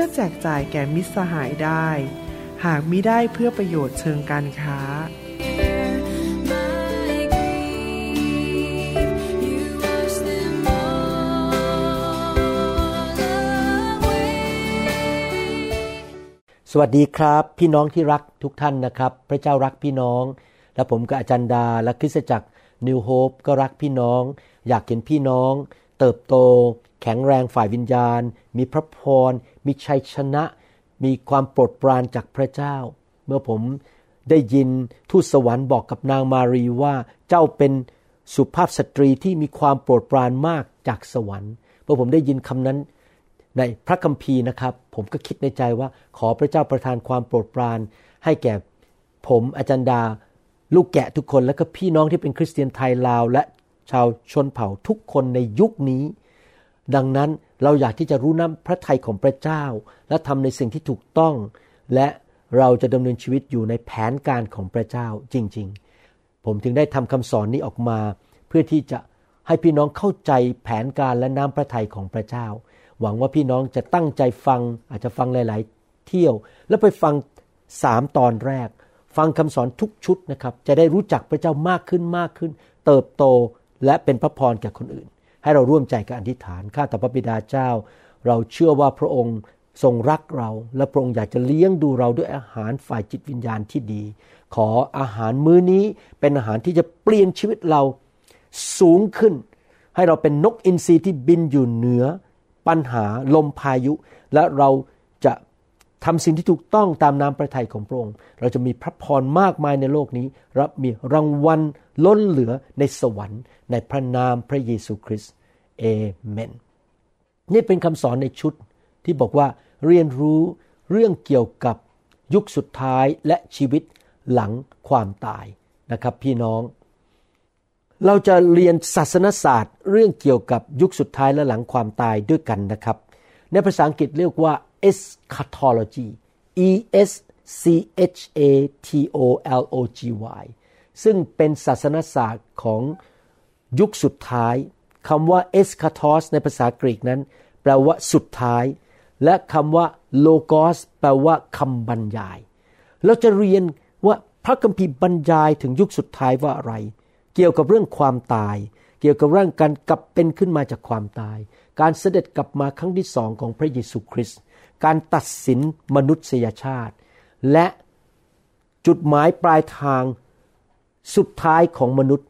พื่อแจกจ่ายแก่มิตรสหายได้ หากมิได้เพื่อประโยชน์เชิงการค้า สวัสดีครับ พี่น้องที่รักทุกท่านนะครับ พระเจ้ารักพี่น้อง และผมกับอาจารย์ดาและคริสตจักรนิวโฮปก็รักพี่น้อง อยากเห็นพี่น้อง เติบโต แข็งแรงฝ่ายวิญญาณ มีพระพร มีชัยชนะ มีความโปรดปรานจากพระเจ้า เมื่อผมได้ยินทูตสวรรค์บอกกับนางมารีว่าเจ้าเป็นสุภาพสตรีที่มีความโปรดปรานมากจากสวรรค์เมื่อผมได้ยินคำนั้นในพระคัมภีร์นะครับ ผมก็คิดในใจว่าขอพระเจ้าประทานความโปรดปราน ให้แก่ผมอาจารย์ดา ลูกแกะทุกคนและก็พี่น้องที่เป็นคริสเตียนไทยลาว และชาวชนเผ่าทุกคนในยุคนี้ ดังนั้นเราอยากที่จะรู้น้ำพระทัยของพระเจ้า และทำในสิ่งที่ถูกต้อง และเราจะดำเนินชีวิตอยู่ในแผนการของพระเจ้าจริง ๆ ผมถึงได้ทำคำสอนนี้ออกมา เพื่อที่จะให้พี่น้องเข้าใจแผนการและน้ำพระทัยของพระเจ้า หวังว่าพี่น้องจะตั้งใจฟังอาจจะฟังหลาย ๆ เที่ยว แล้วไปฟังสามตอนแรก ฟังคำสอนทุกชุดนะครับ จะได้รู้จักพระเจ้ามากขึ้นมากขึ้น เติบโตและเป็นพระพรแก่คนอื่น ให้เราร่วมใจกันอธิษฐานข้าแต่พระบิดาเจ้า เราเชื่อว่าพระองค์ทรงรักเรา และพระองค์อยากจะเลี้ยงดูเราด้วยอาหารฝ่ายจิตวิญญาณที่ดี ขออาหารมื้อนี้เป็นอาหารที่จะเปลี่ยนชีวิตเราสูงขึ้น ให้เราเป็นนกอินทรีที่บินอยู่เหนือ ปัญหาลมพายุและเรา ทำสิ่งที่ถูกต้องตามน้ำพระทัยของพระองค์ เราจะมีพระพรมากมายในโลกนี้รับมีรางวัลล้นเหลือในสวรรค์ ในพระนามพระเยซูคริสต์เอเมน นี่เป็นคำสอนในชุดที่บอกว่าเรียนรู้เรื่องเกี่ยวกับยุคสุดท้ายและชีวิตหลังความตายนะครับพี่น้อง เราจะเรียนศาสนศาสตร์ เรื่องเกี่ยวกับยุคสุดท้ายและหลังความตายด้วยกันนะครับ ในภาษาอังกฤษเรียกว่า eschatology e s c h a t o l o g y ซึ่งเป็นศาสนศาสตร์ของยุคสุดท้ายคำว่า eschatos ในภาษากรีกนั้น แปลว่าสุดท้าย และคำว่า logos แปลว่าคำบรรยาย เราจะเรียนว่าพระคัมภีร์บรรยายถึงยุคสุดท้ายว่าอะไร เกี่ยวกับเรื่องความตาย เกี่ยวกับเรื่องการกลับเป็นขึ้นมาจากความตาย การเสด็จกลับมาครั้งที่สองของพระเยซูคริสต์ การตัดสินมนุษยชาติ และจุดหมายปลายทางสุดท้ายของมนุษย์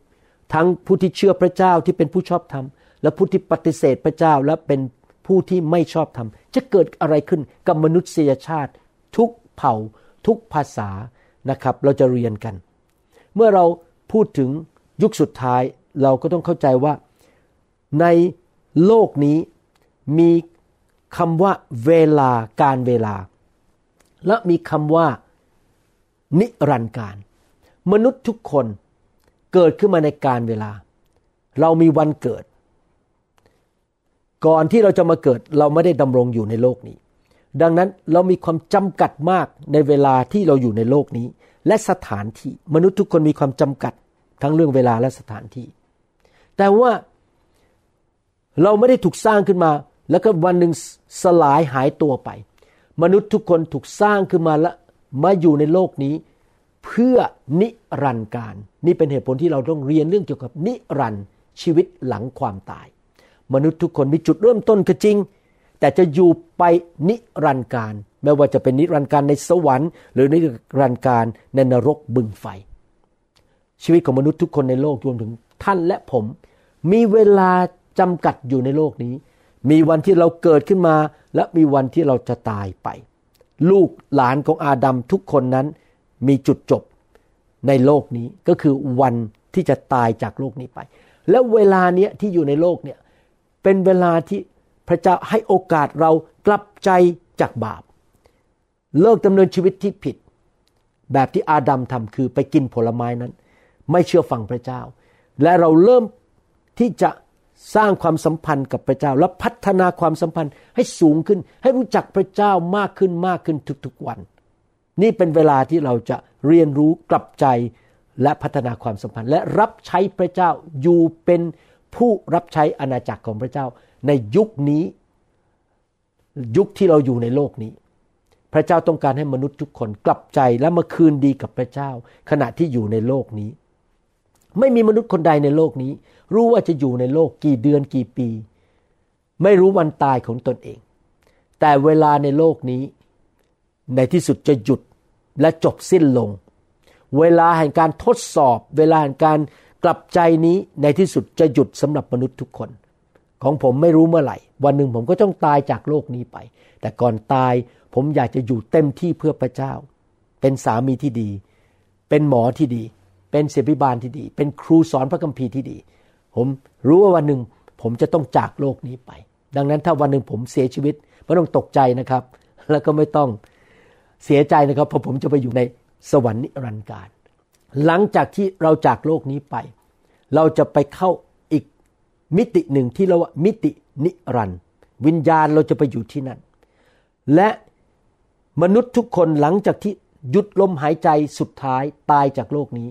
ทั้งผู้ที่เชื่อพระเจ้าที่เป็นผู้ชอบธรรม และผู้ที่ปฏิเสธพระเจ้าและเป็นผู้ที่ไม่ชอบธรรม จะเกิดอะไรขึ้นกับมนุษยชาติ ทุกเผ่า ทุกภาษานะครับ เราจะเรียนกัน เมื่อเราพูดถึงยุคสุดท้ายเราก็ต้องเข้าใจว่าในโลกนี้มี คำว่าเวลาการเวลา และมีคำว่า นิรันดร์การ มนุษย์ทุกคนเกิดขึ้นมาในการเวลา เรามีวันเกิด ก่อนที่เราจะมาเกิดเราไม่ได้ดำรงอยู่ในโลกนี้ ดังนั้นเรามีความจำกัดมากในเวลาที่เราอยู่ในโลกนี้ และสถานที่มนุษย์ทุกคนมีความจำกัดทั้งเรื่องเวลาและสถานที่ แต่ว่าเราไม่ได้ถูกสร้างขึ้นมา แล้วก็วันหนึ่งสลายหายตัวไป มนุษย์ทุกคนถูกสร้างขึ้นมาและมาอยู่ในโลกนี้ เพื่อนิรันดร์การ นี่เป็นเหตุผลที่เราต้องเรียนเรื่องเกี่ยวกับนิรันดร์ชีวิตหลังความตาย มนุษย์ทุกคนมีจุดเริ่มต้นก็จริง แต่จะอยู่ไปนิรันดร์การไม่ว่าจะเป็นนิรันดร์การในสวรรค์ หรือนิรันดร์การในนรกบึงไฟ ชีวิตของมนุษย์ทุกคนในโลกรวมถึงท่านและผม มีเวลาจำกัดอยู่ในโลกนี้ มีวันที่เราเกิดขึ้นมา และมีวันที่เราจะตายไป ลูกหลานของอาดัมทุกคนนั้นมีจุดจบในโลกนี้ก็คือวันที่จะตายจากโลกนี้ไป แล้วเวลาเนี้ยที่อยู่ในโลกเนี่ยเป็นเวลาที่พระเจ้าให้โอกาสเรากลับใจจากบาป เลิกดำเนินชีวิตที่ผิด แบบที่อาดัมทำคือไปกินผลไม้นั้น ไม่เชื่อฟังพระเจ้า และเราเริ่มที่จะ สร้างความสัมพันธ์กับพระเจ้า และพัฒนาความสัมพันธ์ให้สูงขึ้น ให้รู้จักพระเจ้ามากขึ้นมากขึ้นทุกๆวัน นี่เป็นเวลาที่เราจะเรียนรู้กลับใจและพัฒนาความสัมพันธ์ และรับใช้พระเจ้าอยู่เป็นผู้รับใช้อาณาจักรของพระเจ้า ในยุคนี้ ยุคที่เราอยู่ในโลกนี้ พระเจ้าต้องการให้มนุษย์ทุกคนกลับใจและมาคืนดีกับพระเจ้า ขณะที่อยู่ในโลกนี้ ไม่มีมนุษย์คนใดในโลกนี้ รู้ว่าจะอยู่ในโลกกี่เดือนกี่ปี ไม่รู้วันตายของตนเอง แต่เวลาในโลกนี้ ในที่สุดจะหยุดและจบสิ้นลง เวลาแห่งการทดสอบ เวลาแห่งการกลับใจนี้ในที่สุดจะหยุดสำหรับมนุษย์ทุกคน ของผมไม่รู้เมื่อไหร่ วันหนึ่งผมก็ต้องตายจากโลกนี้ไป แต่ก่อนตายผมอยากจะอยู่เต็มที่เพื่อพระเจ้า เป็นสามีที่ดี เป็นหมอที่ดี เป็นเสียบิบาลที่ดี เป็นครูสอนพระคัมภีร์ที่ดี ผมรู้ว่าวันหนึ่งผมจะต้องจากโลกนี้ไป ดังนั้นถ้าวันหนึ่งผมเสียชีวิตไม่ต้องตกใจนะครับ แล้วก็ไม่ต้องเสียใจนะครับเพราะผมจะไปอยู่ในสวรรค์นิรันดร์การ หลังจากที่เราจากโลกนี้ไป เราจะไปเข้าอีกมิติหนึ่งที่เราว่ามิตินิรันดร์วิญญาณเราจะไปอยู่ที่นั่น และมนุษย์ทุกคนหลังจากที่หยุดลมหายใจสุดท้ายตายจากโลกนี้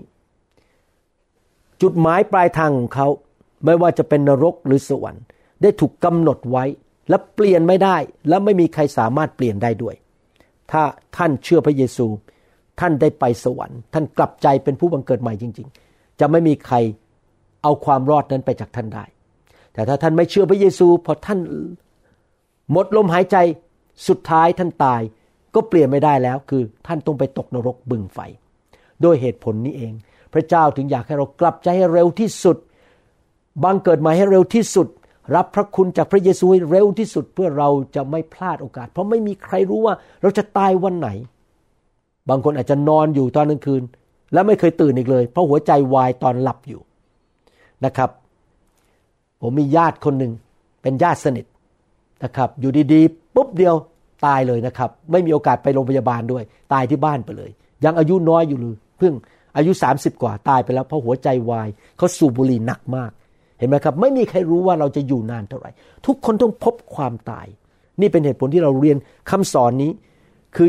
จุดหมายปลายทางของเขา ไม่ว่าจะเป็นนรกหรือสวรรค์ ได้ถูกกำหนดไว้และเปลี่ยนไม่ได้ และไม่มีใครสามารถเปลี่ยนได้ด้วย ถ้าท่านเชื่อพระเยซู ท่านได้ไปสวรรค์ ท่านกลับใจเป็นผู้บังเกิดใหม่จริง ๆ จะไม่มีใครเอาความรอดนั้นไปจากท่านได้ แต่ถ้าท่านไม่เชื่อพระเยซูพอท่านหมดลมหายใจสุดท้ายท่านตาย ก็เปลี่ยนไม่ได้แล้วคือท่านต้องไปตกนรกบึงไฟ โดยเหตุผลนี้เอง พระเจ้าถึงอยากให้เรากลับใจให้เร็วที่สุด บังเกิดใหม่ให้เร็วที่สุด รับพระคุณจากพระเยซูให้เร็วที่สุดเพื่อเราจะไม่พลาดโอกาส เพราะไม่มีใครรู้ว่าเราจะตายวันไหน บางคนอาจจะนอนอยู่ตอนกลางคืน แล้วไม่เคยตื่นอีกเลย เพราะหัวใจวายตอนหลับอยู่นะครับ ผมมีญาติคนหนึ่งเป็นญาติสนิทนะครับ อยู่ดีๆปุ๊บเดียวตายเลยนะครับ ไม่มีโอกาสไปโรงพยาบาลด้วย ตายที่บ้านไปเลย ยังอายุน้อยอยู่เลยเพิ่งอายุ 30 กว่าตายไปแล้วเพราะหัวใจวายเขาสูบบุหรี่หนักมาก เห็นไหมครับ ไม่มีใครรู้ว่าเราจะอยู่นานเท่าไหร่ ทุกคนต้องพบความตาย นี่เป็นเหตุผลที่เราเรียนคำสอนนี้ คือ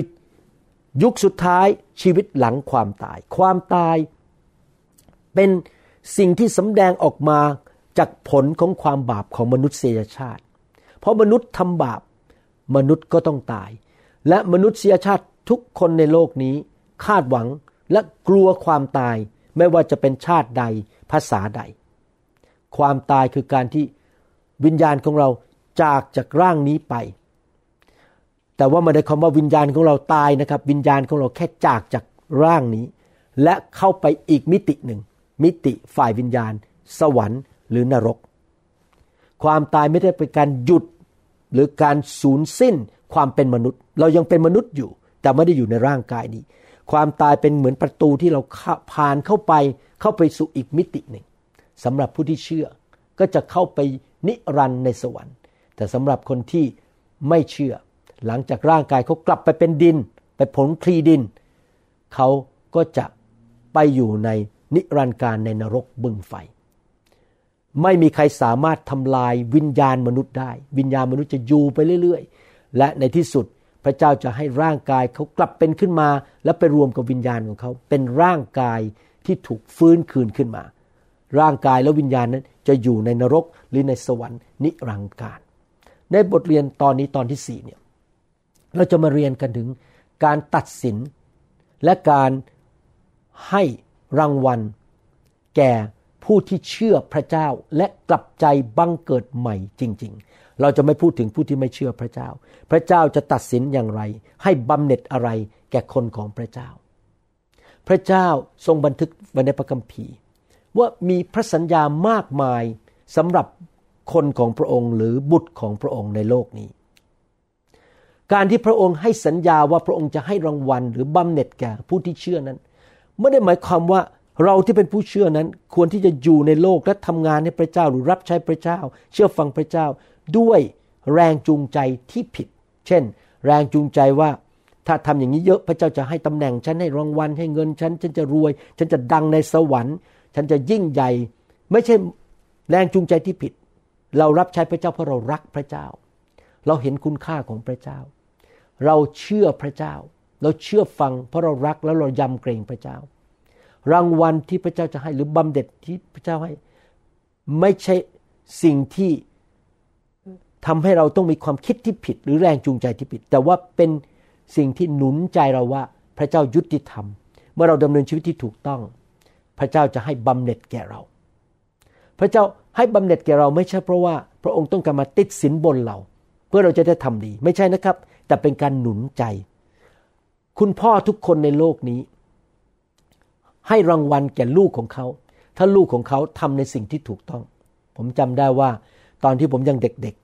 ยุคสุดท้ายชีวิตหลังความตาย ความตาย เป็นสิ่งที่สำแดงออกมาจากผลของความบาปของมนุษยชาติ เพราะมนุษย์ทำบาป มนุษย์ก็ต้องตาย และมนุษยชาติทุกคนในโลกนี้ คาดหวังและกลัวความตาย ไม่ว่าจะเป็นชาติใดภาษาใด ความตายคือการที่วิญญาณของเราจากจากร่างนี้ไป แต่ว่าไม่ได้คำว่าวิญญาณของเราตายนะครับ วิญญาณของเราแค่จากจากร่างนี้ และเข้าไปอีกมิติหนึ่ง มิติฝ่ายวิญญาณ สวรรค์หรือนรก ความตายไม่ได้เป็นการหยุดหรือการสูญสิ้นความเป็นมนุษย์ เรายังเป็นมนุษย์อยู่ แต่ไม่ได้อยู่ในร่างกายนี้ ความตายเป็นเหมือนประตูที่เราผ่านเข้าไปเข้าไปสู่อีกมิติหนึ่ง สำหรับผู้ที่เชื่อ ก็จะเข้าไปนิรันดร์ในสวรรค์ แต่สำหรับคนที่ไม่เชื่อ หลังจากร่างกายเขากลับไปเป็นดิน ไปผลคลีดิน เขาก็จะไปอยู่ในนิรันดร์การในนรกบึงไฟ ไม่มีใครสามารถทำลายวิญญาณมนุษย์ได้ วิญญาณมนุษย์จะอยู่ไปเรื่อยๆ และในที่สุดพระเจ้าจะให้ร่างกายเขากลับเป็นขึ้นมา และไปรวมกับวิญญาณของเขา เป็นร่างกายที่ถูกฟื้นคืนขึ้นมา ร่างกายและวิญญาณนั้นจะอยู่ในนรกหรือในสวรรค์นิรันดร์การ ในบทเรียนตอนนี้ตอนที่สี่เนี่ยเราจะมาเรียนกันถึงการตัดสิน และการให้รางวัล แก่ผู้ที่เชื่อพระเจ้าและกลับใจบังเกิดใหม่จริง ๆ เราจะไม่พูดถึงผู้ที่ไม่เชื่อพระเจ้า พระเจ้าจะตัดสินอย่างไร ให้บำเหน็จอะไรแก่คนของพระเจ้า พระเจ้าทรงบันทึกไว้ในพระคัมภีร์ ว่ามีพระสัญญามากมายสำหรับคนของพระองค์หรือบุตรของพระองค์ในโลกนี้ การที่พระองค์ให้สัญญาว่าพระองค์จะให้รางวัลหรือบำเหน็จแก่ผู้ที่เชื่อนั้นไม่ได้หมายความว่าเราที่เป็นผู้เชื่อนั้นควรที่จะอยู่ในโลกและทำงานให้พระเจ้าหรือรับใช้พระเจ้า เชื่อฟังพระเจ้าด้วยแรงจูงใจที่ผิด เช่น แรงจูงใจว่าถ้าทำอย่างนี้เยอะพระเจ้าจะให้ตำแหน่งฉันให้รางวัลให้เงินฉันฉันจะรวย ฉันจะดังในสวรรค์ ฉันจะยิ่งใหญ่ ไม่ใช่แรงจูงใจที่ผิด เรารับใช้พระเจ้าเพราะเรารักพระเจ้า เราเห็นคุณค่าของพระเจ้า เราเชื่อพระเจ้า เราเชื่อฟัง เพราะเรารักแล้วเรายำเกรงพระเจ้า รางวัลที่พระเจ้าจะให้หรือบำเหน็จที่พระเจ้าให้ ไม่ใช่สิ่งที่ทำให้เราต้องมีความคิดที่ผิด หรือแรงจูงใจที่ผิด แต่ว่าเป็นสิ่งที่หนุนใจเราว่าพระเจ้ายุติธรรม เมื่อเราดำเนินชีวิตที่ถูกต้อง พระเจ้าจะให้บำเหน็จแก่เรา พระเจ้าให้บำเหน็จแก่เราไม่ใช่เพราะว่าพระองค์ต้องการมาติดสินบนเรา เพื่อเราจะได้ทำดี ไม่ใช่นะครับ แต่เป็นการหนุนใจ คุณพ่อทุกคนในโลกนี้ ให้รางวัลแก่ลูกของเขา ถ้าลูกของเขาทำในสิ่งที่ถูกต้อง ผมจำได้ว่าตอนที่ผมยังเด็ก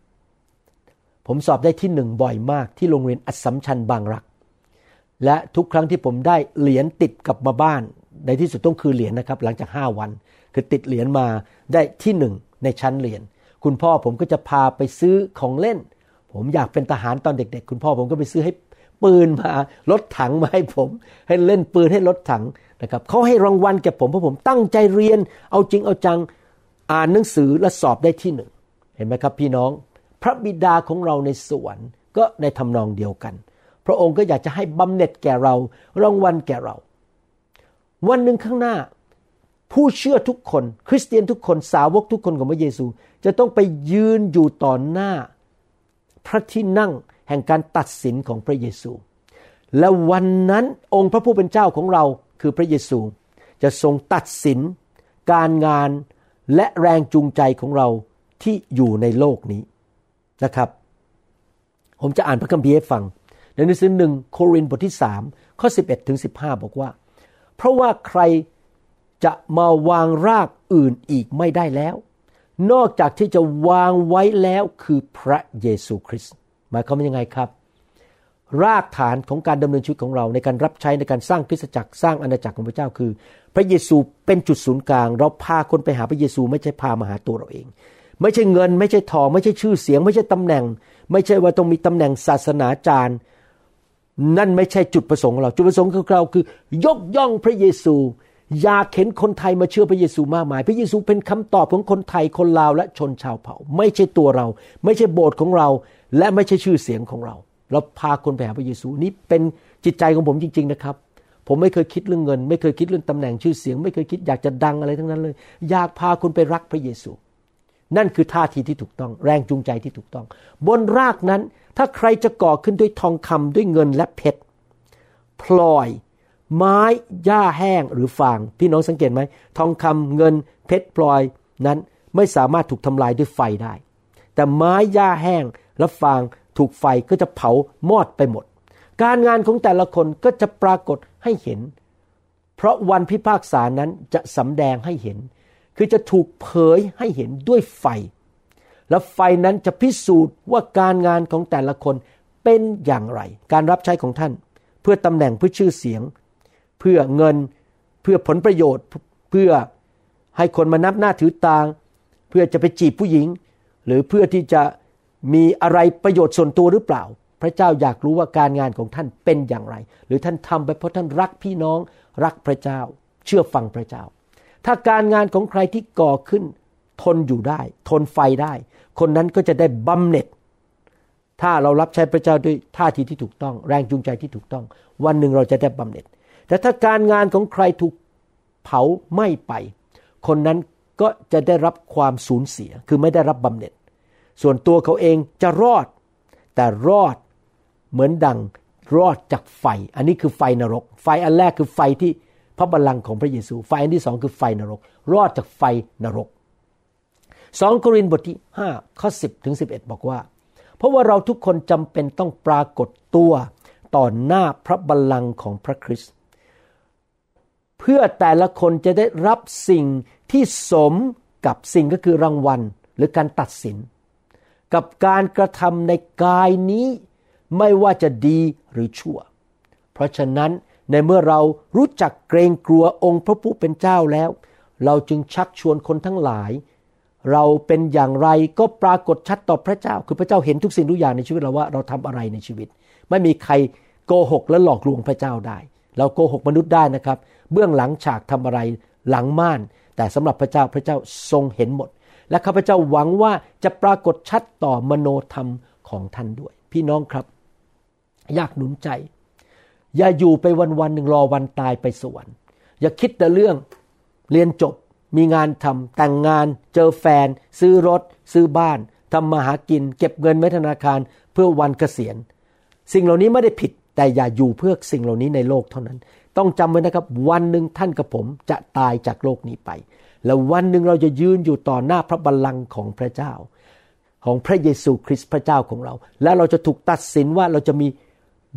ๆ ผมสอบได้ที่หนึ่งบ่อยมากที่โรงเรียนอัศมชัญบางรัก และทุกครั้งที่ผมได้เหรียญติดกลับมาบ้าน ในที่สุดต้องคือเหรียญนะครับหลังจากห้าวัน คือติดเหรียญมาได้ที่หนึ่งในชั้นเรียน คุณพ่อผมก็จะพาไปซื้อของเล่น ผมอยากเป็นทหารตอนเด็ก ๆ คุณพ่อผมก็ไปซื้อให้ปืนมารถถังมาให้ผม ให้เล่นปืนให้รถถังนะครับเขาให้รางวัลแก่ผมเพราะผมตั้งใจเรียน เอาจริงเอาจังอ่านหนังสือและสอบได้ที่หนึ่งเห็นไหมครับพี่น้อง พระบิดาของเราในสวรรค์ก็ในทำนองเดียวกัน พระองค์ก็อยากจะให้บำเหน็จแก่เรารางวัลแก่เรา วันหนึ่งข้างหน้า ผู้เชื่อทุกคน คริสเตียนทุกคนสาวกทุกคนของพระเยซู จะต้องไปยืนอยู่ต่อหน้า พระที่นั่งแห่งการตัดสินของพระเยซู และวันนั้นองค์พระผู้เป็นเจ้าของเราคือพระเยซู จะทรงตัดสิน การงานและแรงจูงใจของเราที่อยู่ในโลกนี้นะครับ ผมจะอ่านพระคัมภีร์ให้ฟังในหนังสือหนึ่งโครินธ์บทที่สามข้อ 11ถึง15 บอกว่า เพราะว่าใครจะมาวางรากอื่นอีกไม่ได้แล้ว นอกจากที่จะวางไว้แล้วคือพระเยซูคริสต์หมายความว่ายังไงครับ รากฐานของการดำเนินชีวิตของเราในการรับใช้ในการสร้างคริสตจักรสร้างอาณาจักรของพระเจ้าคือ พระเยซูเป็นจุดศูนย์กลาง เราพาคนไปหาพระเยซูไม่ใช่พามาหาตัวเราเอง ไม่ใช่เงิน ไม่ใช่ทอง ไม่ใช่ชื่อเสียง ไม่ใช่ตำแหน่ง ไม่ใช่ว่าต้องมีตำแหน่งศาสนาจารย์ นั่นไม่ใช่จุดประสงค์ของเรา จุดประสงค์ของเราคือ ยกย่องพระเยซู อยากเห็นคนไทยมาเชื่อพระเยซูมากมาย พระเยซูเป็นคำตอบของคนไทยคนลาวและชนชาวเผ่า ไม่ใช่ตัวเรา ไม่ใช่โบสถ์ของเรา และไม่ใช่ชื่อเสียงของเรา เราพาคนไปหาพระเยซูนี่เป็นจิตใจของผมจริง ๆนะครับ ผมไม่เคยคิดเรื่องเงิน ไม่เคยคิดเรื่องตำแหน่งชื่อเสียง ไม่เคยคิดอยากจะดังอะไรทั้งนั้นเลย อยากพาคนไปรักพระเยซู นั่นคือท่าทีที่ถูกต้อง แรงจูงใจที่ถูกต้อง บนรากนั้น ถ้าใครจะก่อขึ้นด้วยทองคำด้วยเงินและเพชรพลอย ไม้หญ้าแห้งหรือฟาง พี่น้องสังเกตไหมทองคำเงินเพชรพลอยนั้นไม่สามารถถูกทำลายด้วยไฟได้ แต่ไม้หญ้าแห้งและฟางถูกไฟก็จะเผามอดไปหมด การงานของแต่ละคนก็จะปรากฏให้เห็น เพราะวันพิพากษานั้นจะสำแดงให้เห็น คือจะถูกเผยให้เห็นด้วยไฟ และไฟนั้นจะพิสูจน์ว่าการงานของแต่ละคนเป็นอย่างไร การรับใช้ของท่าน เพื่อตำแหน่งเพื่อชื่อเสียง เพื่อเงินเพื่อผลประโยชน์ เพื่อให้คนมานับหน้าถือตาเพื่อจะไปจีบผู้หญิง หรือเพื่อที่จะมีอะไรประโยชน์ส่วนตัวหรือเปล่า พระเจ้าอยากรู้ว่าการงานของท่านเป็นอย่างไร หรือท่านทำไปเพราะท่านรักพี่น้องรักพระเจ้า เชื่อฟังพระเจ้า ถ้าการงานของใครที่ก่อขึ้น ทนอยู่ได้ ทนไฟได้ คนนั้นก็จะได้บำเหน็จ ถ้าเรารับใช้พระเจ้าด้วยท่าทีที่ถูกต้อง แรงจูงใจที่ถูกต้อง วันหนึ่งเราจะได้บำเหน็จ แต่ถ้าการงานของใครถูกเผาไหม้ไป คนนั้นก็จะได้รับความสูญเสียคือไม่ได้รับบำเหน็จ ส่วนตัวเขาเองจะรอด แต่รอดเหมือนดังรอดจากไฟ อันนี้คือไฟนรก ไฟอันแรกคือไฟที่พระบัลลังก์ของพระเยซู ไฟอันที่สองคือไฟนรก รอดจากไฟนรก สองโครินธ์บทที่5ข้อ10ถึง11 บอกว่า เพราะว่าเราทุกคนจำเป็นต้องปรากฏตัวต่อหน้าพระบัลลังก์ของพระคริสต์เพื่อแต่ละคนจะได้รับสิ่งที่สมกับสิ่งก็คือรางวัลหรือการตัดสิน กับการกระทำในกายนี้ไม่ว่าจะดีหรือชั่ว เพราะฉะนั้นในเมื่อเรารู้จักเกรงกลัวองค์พระผู้เป็นเจ้าแล้ว เราจึงชักชวนคนทั้งหลาย เราเป็นอย่างไรก็ปรากฏชัดต่อพระเจ้า คือพระเจ้าเห็นทุกสิ่งทุกอย่างในชีวิตเราว่าเราทำอะไรในชีวิต ไม่มีใครโกหกและหลอกลวงพระเจ้าได้ เราโกหกมนุษย์ได้นะครับ เบื้องหลังฉากทำอะไรหลังม่าน แต่สำหรับพระเจ้าพระเจ้าทรงเห็นหมด และข้าพเจ้าหวังว่าจะปรากฏชัดต่อมโนธรรมของท่านด้วย พี่น้องครับ อยากหนุนใจ อย่าอยู่ไปวันวันหนึ่งรอวันตายไปสวรรค์อย่าคิดแต่เรื่องเรียนจบ มีงานทำแต่งงาน เจอแฟน ซื้อรถ ซื้อบ้านทำมาหากิน เก็บเงินไว้ธนาคารเพื่อวันเกษียณ สิ่งเหล่านี้ไม่ได้ผิด แต่อย่าอยู่เพื่อสิ่งเหล่านี้ในโลกเท่านั้น ต้องจำไว้นะครับ วันหนึ่งท่านกับผมจะตายจากโลกนี้ไป แล้ววันหนึ่งเราจะยืนอยู่ต่อหน้าพระบัลลังก์ของพระเจ้า ของพระเยซูคริสต์พระเจ้าของเรา และเราจะถูกตัดสินว่าเราจะมี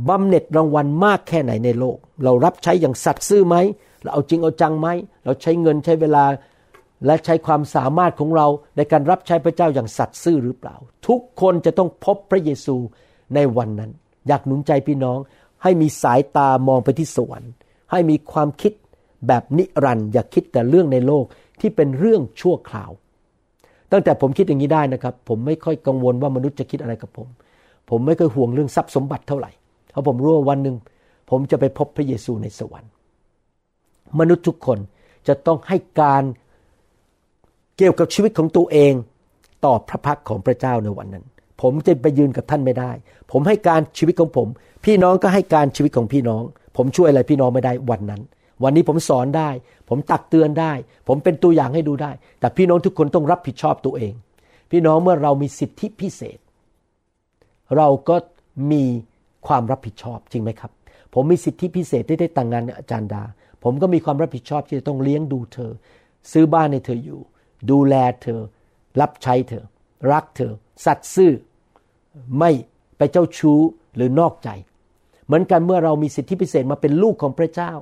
บำเหน็จรางวัลมากแค่ไหนในโลก เรารับใช้อย่างสัตย์ซื่อไหมเราเอาจริงเอาจังไหม เราใช้เงินใช้เวลา และใช้ความสามารถของเราในการรับใช้พระเจ้าอย่างสัตย์ซื่อหรือเปล่า ทุกคนจะต้องพบพระเยซูในวันนั้น อยากหนุนใจพี่น้อง ให้มีสายตามองไปที่สวรรค์ ให้มีความคิดแบบนิรันดร์อย่าคิดแต่เรื่องในโลกที่เป็นเรื่องชั่วคราว ตั้งแต่ผมคิดอย่างนี้ได้นะครับ ผมไม่ค่อยกังวลว่ามนุษย์จะคิดอะไรกับผม ผมไม่เคยห่วงเรื่องทรัพย์สมบัติเท่าไหร่เพราะผมรู้ว่าวันหนึ่งผมจะไปพบพระเยซูในสวรรค์ มนุษย์ทุกคนจะต้องให้การ เกี่ยวกับชีวิตของตัวเองต่อพระพักของพระเจ้าในวันนั้น ผมจะไปยืนกับท่านไม่ได้ ผมให้การชีวิตของผม พี่น้องก็ให้การชีวิตของพี่น้อง ผมช่วยอะไรพี่น้องไม่ได้วันนั้น วันนี้ผมสอนได้ ผมตักเตือนได้ ผมเป็นตัวอย่างให้ดูได้ แต่พี่น้องทุกคนต้องรับผิดชอบตัวเอง พี่น้องเมื่อเรามีสิทธิพิเศษ เราก็มีความรับผิดชอบจริงไหมครับ ผมมีสิทธิพิเศษที่ได้แต่งงานอาจารย์ดา ผมก็มีความรับผิดชอบที่จะต้องเลี้ยงดูเธอ ซื้อบ้านให้เธออยู่ ดูแลเธอ รับใช้เธอ รักเธอ สัตย์ซื่อ ไม่ไปเจ้าชู้หรือนอกใจ เหมือนกันเมื่อเรามีสิทธิพิเศษมาเป็นลูกของพระเจ้า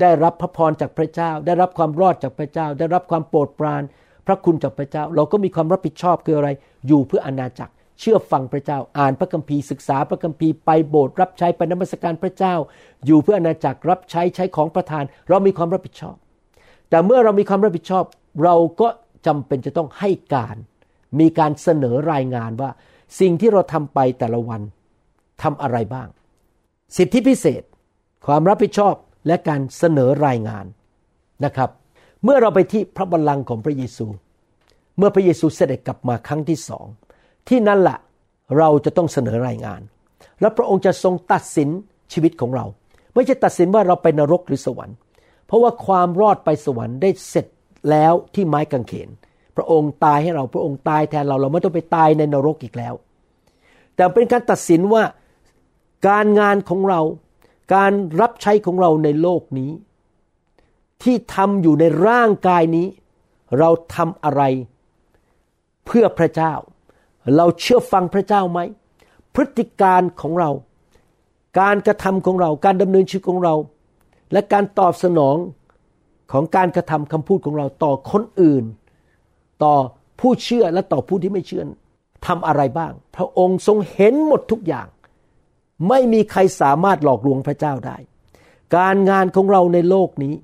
ได้รับพระพรจากพระเจ้า ได้รับความรอดจากพระเจ้า ได้รับความโปรดปราน พระคุณจากพระเจ้า เราก็มีความรับผิดชอบคืออะไร อยู่เพื่ออนาจักร เชื่อฟังพระเจ้า อ่านพระคัมภีร์ศึกษาพระคัมภีร์ไปโบสถ์รับใช้ไปนมัสการพระเจ้า อยู่เพื่ออนาจักรรับใช้ใช้ของประทาน เรามีความรับผิดชอบแต่เมื่อเรามีความรับผิดชอบ เราก็ จำเป็นจะต้องให้การ มีการเสนอรายงานว่า สิ่งที่เราทำไปแต่ละวันทำอะไรบ้าง สิทธิพิเศษ ความรับผิดชอบและการเสนอรายงานนะครับ เมื่อเราไปที่พระบัลลังก์ของพระเยซู เมื่อพระเยซูเสด็จกลับมาครั้งที่สองที่นั่นแหละเราจะต้องเสนอรายงาน และพระองค์จะทรงตัดสินชีวิตของเรา ไม่ใช่ตัดสินว่าเราไปนรกหรือสวรรค์ เพราะว่าความรอดไปสวรรค์ได้เสร็จ แล้วที่ไม้กางเขน พระองค์ตายให้เราพระองค์ตายแทนเราเราไม่ต้องไปตายในนรกอีกแล้ว แต่เป็นการตัดสินว่าการงานของเราการรับใช้ของเราในโลกนี้ ที่ทำอยู่ในร่างกายนี้ เราทำอะไรเพื่อพระเจ้า เราเชื่อฟังพระเจ้าไหม พฤติการของเรา การกระทำของเรา การดำเนินชีวิตของเรา และการตอบสนอง ของการกระทำคำพูดของเราต่อคนอื่น ต่อผู้เชื่อและต่อผู้ที่ไม่เชื่อทำอะไรบ้าง พระองค์ทรงเห็นหมดทุกอย่าง ไม่มีใครสามารถหลอกลวงพระเจ้าได้ การงานของเราในโลกนี้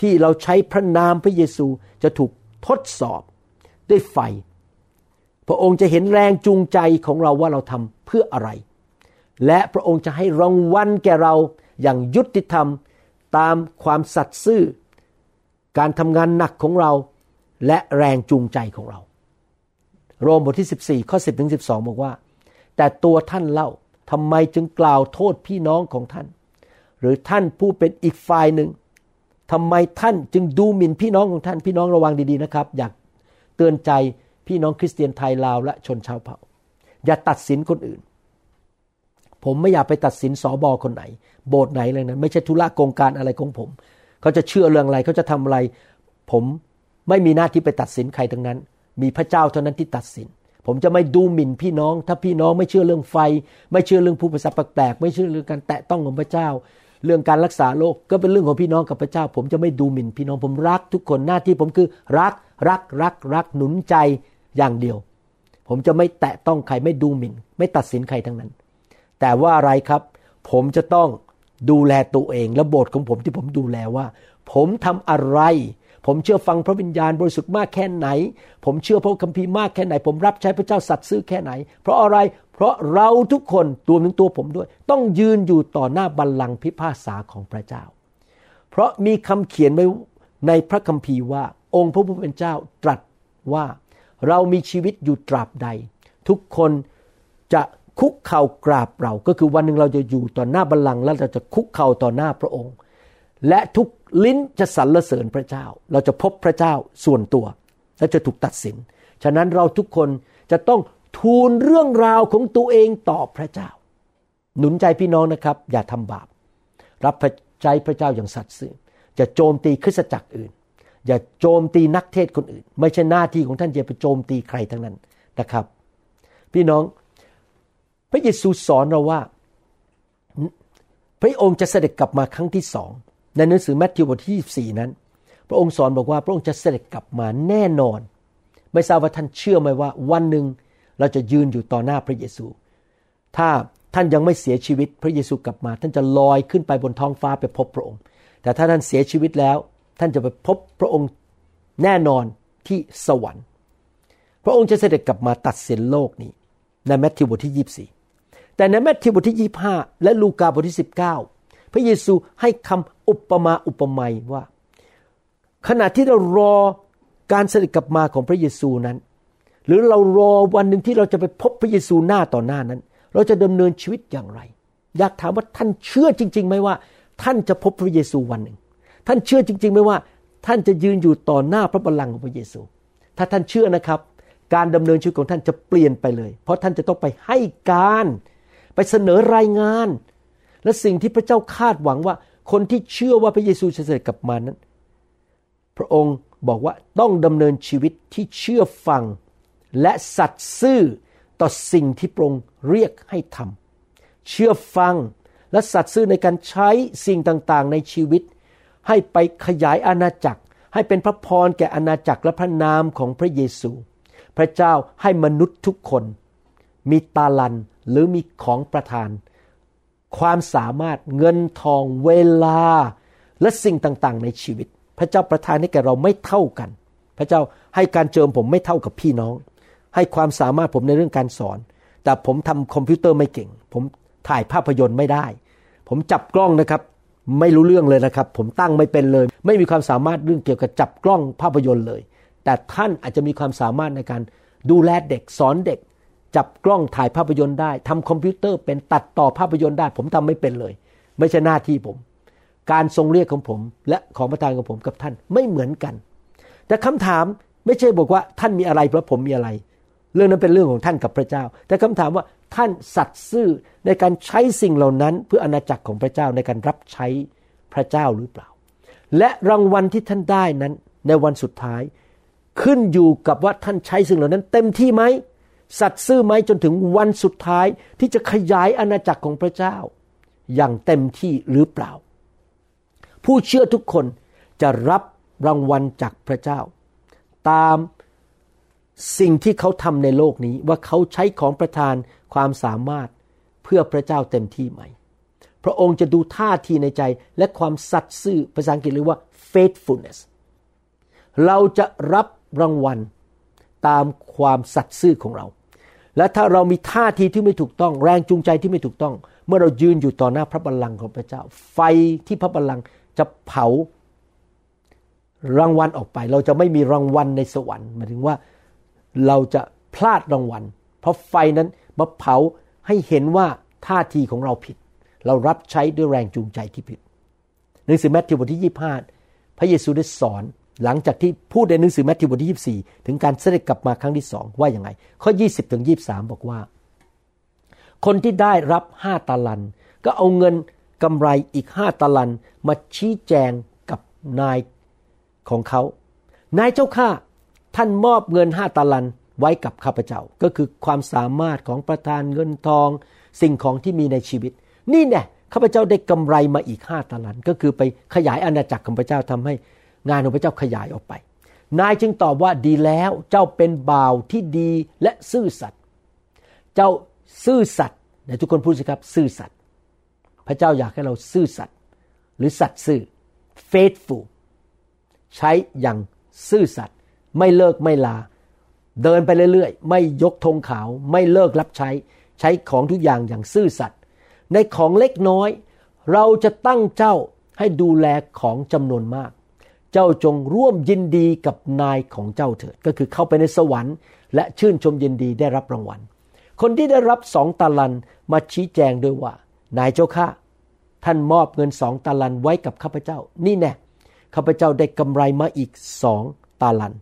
ที่เราใช้พระนามพระเยซูจะถูกทดสอบด้วยไฟ พระองค์จะเห็นแรงจูงใจของเราว่าเราทำเพื่ออะไร และพระองค์จะให้รางวัลแก่เราอย่างยุติธรรม ตามความสัตย์ซื่อ การทำงานหนักของเราและแรงจูงใจของเรา โรมบทที่ 14 ข้อ 10 ถึง 12 บอกว่า แต่ตัวท่านเล่าทำไมจึงกล่าวโทษพี่น้องของท่าน หรือท่านผู้เป็นอีกฝ่ายหนึ่งทำไมท่านจึงดูหมิ่นพี่น้องของท่านพี่น้องระวังดีๆนะครับ อยากเตือนใจพี่น้องคริสเตียนไทยลาวและชนชาวเผ่า อย่าตัดสินคนอื่น ผมไม่อยากไปตัดสินสอบอคนไหน โบสถ์ไหนเลยนะไม่ใช่ธุระกงการอะไรของผม เขาจะเชื่อเรื่องอะไรเขาจะทำอะไร ผมไม่มีหน้าที่ไปตัดสินใครทั้งนั้น มีพระเจ้าเท่านั้นที่ตัดสิน ผมจะไม่ดูหมิ่นพี่น้อง ถ้าพี่น้องไม่เชื่อเรื่องไฟ ไม่เชื่อเรื่องผู้ประสาทแปลกไม่เชื่อเรื่องการแตะต้องของพระเจ้า เรื่องการรักษาโรคก็เป็นเรื่องของพี่น้องกับพระเจ้า ผมจะไม่ดูหมิ่นพี่น้องผมรักทุกคนหน้าที่ผมคือรักรักรักรักหนุนใจอย่างเดียว ผมจะไม่แตะต้องใครไม่ดูหมิ่น ไม่ตัดสินใครทั้งนั้น แต่ว่าอะไรครับ ผมจะต้องดูแลตัวเอง และโบสถ์ของผมที่ผมดูแลว่า ผมทำอะไร ผมเชื่อฟังพระวิญญาณบริสุทธิ์มากแค่ไหน ผมเชื่อพระคัมภีร์มากแค่ไหน ผมรับใช้พระเจ้าสัตย์ซื่อแค่ไหน เพราะอะไรเพราะเราทุกคนตัวถึงตัวผมด้วย ต้องยืนอยู่ต่อหน้าบัลลังก์พิพากษาของพระเจ้า เพราะมีคำเขียนไว้ในพระคัมภีร์ว่า องค์พระผู้เป็นเจ้าตรัสว่าเรามีชีวิตอยู่ตราบใด ทุกคนจะ คุกเข่ากราบเรา ก็คือวันหนึ่งเราจะอยู่ต่อหน้าบัลลังก์แล้วเราจะคุกเข่าต่อหน้าพระองค์ และทุกลิ้นจะสรรเสริญพระเจ้า เราจะพบพระเจ้าส่วนตัว และจะถูกตัดสิน ฉะนั้นเราทุกคนจะต้องทูลเรื่องราวของตัวเองต่อพระเจ้า หนุนใจพี่น้องนะครับ อย่าทำบาป รับใจพระเจ้าอย่างสัตย์ซื่อจะโจมตีคริสตจักรอื่น อย่าโจมตีนักเทศคนอื่น ไม่ใช่หน้าที่ของท่านจะไปโจมตีใครทั้งนั้นนะครับ พี่น้อง พระเยซูสอนเราว่า พระองค์จะเสด็จกลับมาครั้งที่สองในหนังสือแมทธิวบทที่ 24 นั้น พระองค์สอนบอกว่าพระองค์จะเสด็จกลับมาแน่นอน ไม่ทราบว่าท่านเชื่อไหมว่า วันหนึ่งเราจะยืนอยู่ต่อหน้าพระเยซู ถ้าท่านยังไม่เสียชีวิตพระเยซูกลับมา ท่านจะลอยขึ้นไปบนท้องฟ้าไปพบพระองค์ แต่ถ้าท่านเสียชีวิตแล้ว ท่านจะไปพบพระองค์แน่นอนที่สวรรค์ พระองค์จะเสด็จกลับมาตัดสินโลกนี้ในแมทธิวบทที่ 24 แต่ในแมทธิวบทที่ 25 และลูกาบทที่ 19 พระเยซูให้คำอุปมาอุปไมยว่า ขณะที่เรารอการเสด็จกลับมาของพระเยซูนั้น หรือเรารอวันหนึ่งที่เราจะไปพบพระเยซูหน้าต่อหน้านั้น เราจะดำเนินชีวิตอย่างไร อยากถามว่าท่านเชื่อจริงๆไหมว่า ท่านจะพบพระเยซูวันหนึ่ง ท่านเชื่อจริงๆไหมว่า ท่านจะยืนอยู่ต่อหน้าพระบัลลังก์ของพระเยซู ถ้าท่านเชื่อนะครับ การดำเนินชีวิตของท่านจะเปลี่ยนไปเลย เพราะท่านจะต้องไปให้การ ไปเสนอรายงาน และสิ่งที่พระเจ้าคาดหวังว่า คนที่เชื่อว่าพระเยซูจะเสด็จกลับมานั้น พระองค์บอกว่าต้องดำเนินชีวิตที่เชื่อฟัง และสัตย์ซื่อต่อสิ่งที่พระองค์เรียกให้ทำเชื่อฟังและสัตย์ซื่อในการใช้สิ่งต่างๆ ในชีวิต ให้ไปขยายอาณาจักร ให้เป็นพระพรแก่อาณาจักรและพระนามของพระเยซู พระเจ้าให้มนุษย์ทุกคน มีตาลันหรือมีของประทาน ความสามารถเงินทองเวลาและสิ่งต่างๆ ในชีวิต พระเจ้าประทานให้แก่เราไม่เท่ากัน พระเจ้าให้การเจิมผมไม่เท่ากับพี่น้อง ให้ความสามารถผมในเรื่องการสอน แต่ผมทำคอมพิวเตอร์ไม่เก่ง ผมถ่ายภาพยนตร์ไม่ได้ ผมจับกล้องนะครับไม่รู้เรื่องเลยนะครับ ผมตั้งไม่เป็นเลย ไม่มีความสามารถเรื่องเกี่ยวกับจับกล้องภาพยนตร์เลย แต่ท่านอาจจะมีความสามารถในการดูแลเด็กสอนเด็ก จับกล้องถ่ายภาพยนตร์ได้ทำคอมพิวเตอร์เป็นตัดต่อภาพยนตร์ได้ ผมทำไม่เป็นเลย ไม่ใช่หน้าที่ผม การทรงเรียกของผม และของประทานของผมกับท่านไม่เหมือนกัน แต่คำถามไม่ใช่บอกว่าท่านมีอะไรเพราะผมมีอะไร เรื่องนั้นเป็นเรื่องของท่านกับพระเจ้า แต่คำถามว่าท่านสัตย์ซื่อในการใช้สิ่งเหล่านั้น เพื่ออนาจักรของพระเจ้าในการรับใช้พระเจ้าหรือเปล่า และรางวัลที่ท่านได้นั้นในวันสุดท้าย ขึ้นอยู่กับว่าท่านใช้สิ่งเหล่านั้น เต็มที่ไหม สัตย์ซื่อไหมจนถึงวันสุดท้ายที่จะขยายอาณาจักรของพระเจ้า อย่างเต็มที่หรือเปล่า ผู้เชื่อทุกคนจะรับรางวัลจากพระเจ้า ตามสิ่งที่เขาทำในโลกนี้ว่าเขาใช้ของประทานความสามารถเพื่อพระเจ้าเต็มที่ไหม พระองค์จะดูท่าทีในใจและความสัตย์ซื่อภาษาอังกฤษเรียกว่า faithfulness เราจะรับรางวัลตามความสัตย์ซื่อของเรา และถ้าเรามีท่าทีที่ไม่ถูกต้อง แรงจูงใจที่ไม่ถูกต้อง เมื่อเรายืนอยู่ต่อหน้าพระบัลลังก์ของพระเจ้า ไฟที่พระบัลลังก์จะเผารางวัลออกไป เราจะไม่มีรางวัลในสวรรค์หมายถึงว่าเราจะพลาดรางวัล เพราะไฟนั้นมาเผาให้เห็นว่าท่าทีของเราผิด เรารับใช้ด้วยแรงจูงใจที่ผิดหนังสือแมทธิวบทที่ 25 พระเยซูได้สอน หลังจากที่พูดในหนังสือแมทธิวบทที่ 24 ถึงการเสด็จกลับมาครั้งที่สองว่าอย่างไง ข้อ 20 ถึง 23 บอกว่า คนที่ได้รับห้าตาลัน ก็เอาเงินกำไรอีกห้าตาลันมาชี้แจงกับนายของเขา นายเจ้าข้าท่านมอบเงินห้าตาลันไว้กับข้าพเจ้า ก็คือความสามารถของประธานเงินทอง สิ่งของที่มีในชีวิต นี่เนี่ยข้าพเจ้าได้กำไรมาอีกห้าตาลัน ก็คือไปขยายอาณาจักรของพระเจ้าทำให้ งานของพระเจ้าขยายออกไป นายจึงตอบว่าดีแล้วเจ้าเป็นบ่าวที่ดีและซื่อสัตย์เจ้าซื่อสัตย์นทุกคนพูดสิครับซื่อสัตย์พระเจ้าอยากให้เราซื่อสัตย์หรือสัตย์ซื่อ faithful ใช้อย่างซื่อสัตย์ไม่เลิกไม่ลา เดินไปเรื่อยๆ ไม่ยกธงขาว ไม่เลิกรับใช้ ใช้ของทุกอย่างอย่างซื่อสัตย์ในของเล็กน้อย เราจะตั้งเจ้าให้ดูแลของจำนวนมาก จ้าจงร่วมยินดีกับนายของเจ้าเถิด ก็คือเข้าไปในสวรรค์ และชื่นชมยินดีได้รับรางวัล คนที่ได้รับสองตาลันมาชี้แจงด้วยว่า นายเจ้าข้าท่านมอบเงินสองตาลันไว้กับข้าพเจ้า นี่แน่ข้าพเจ้าได้กำไรมาอีกสองตาลัน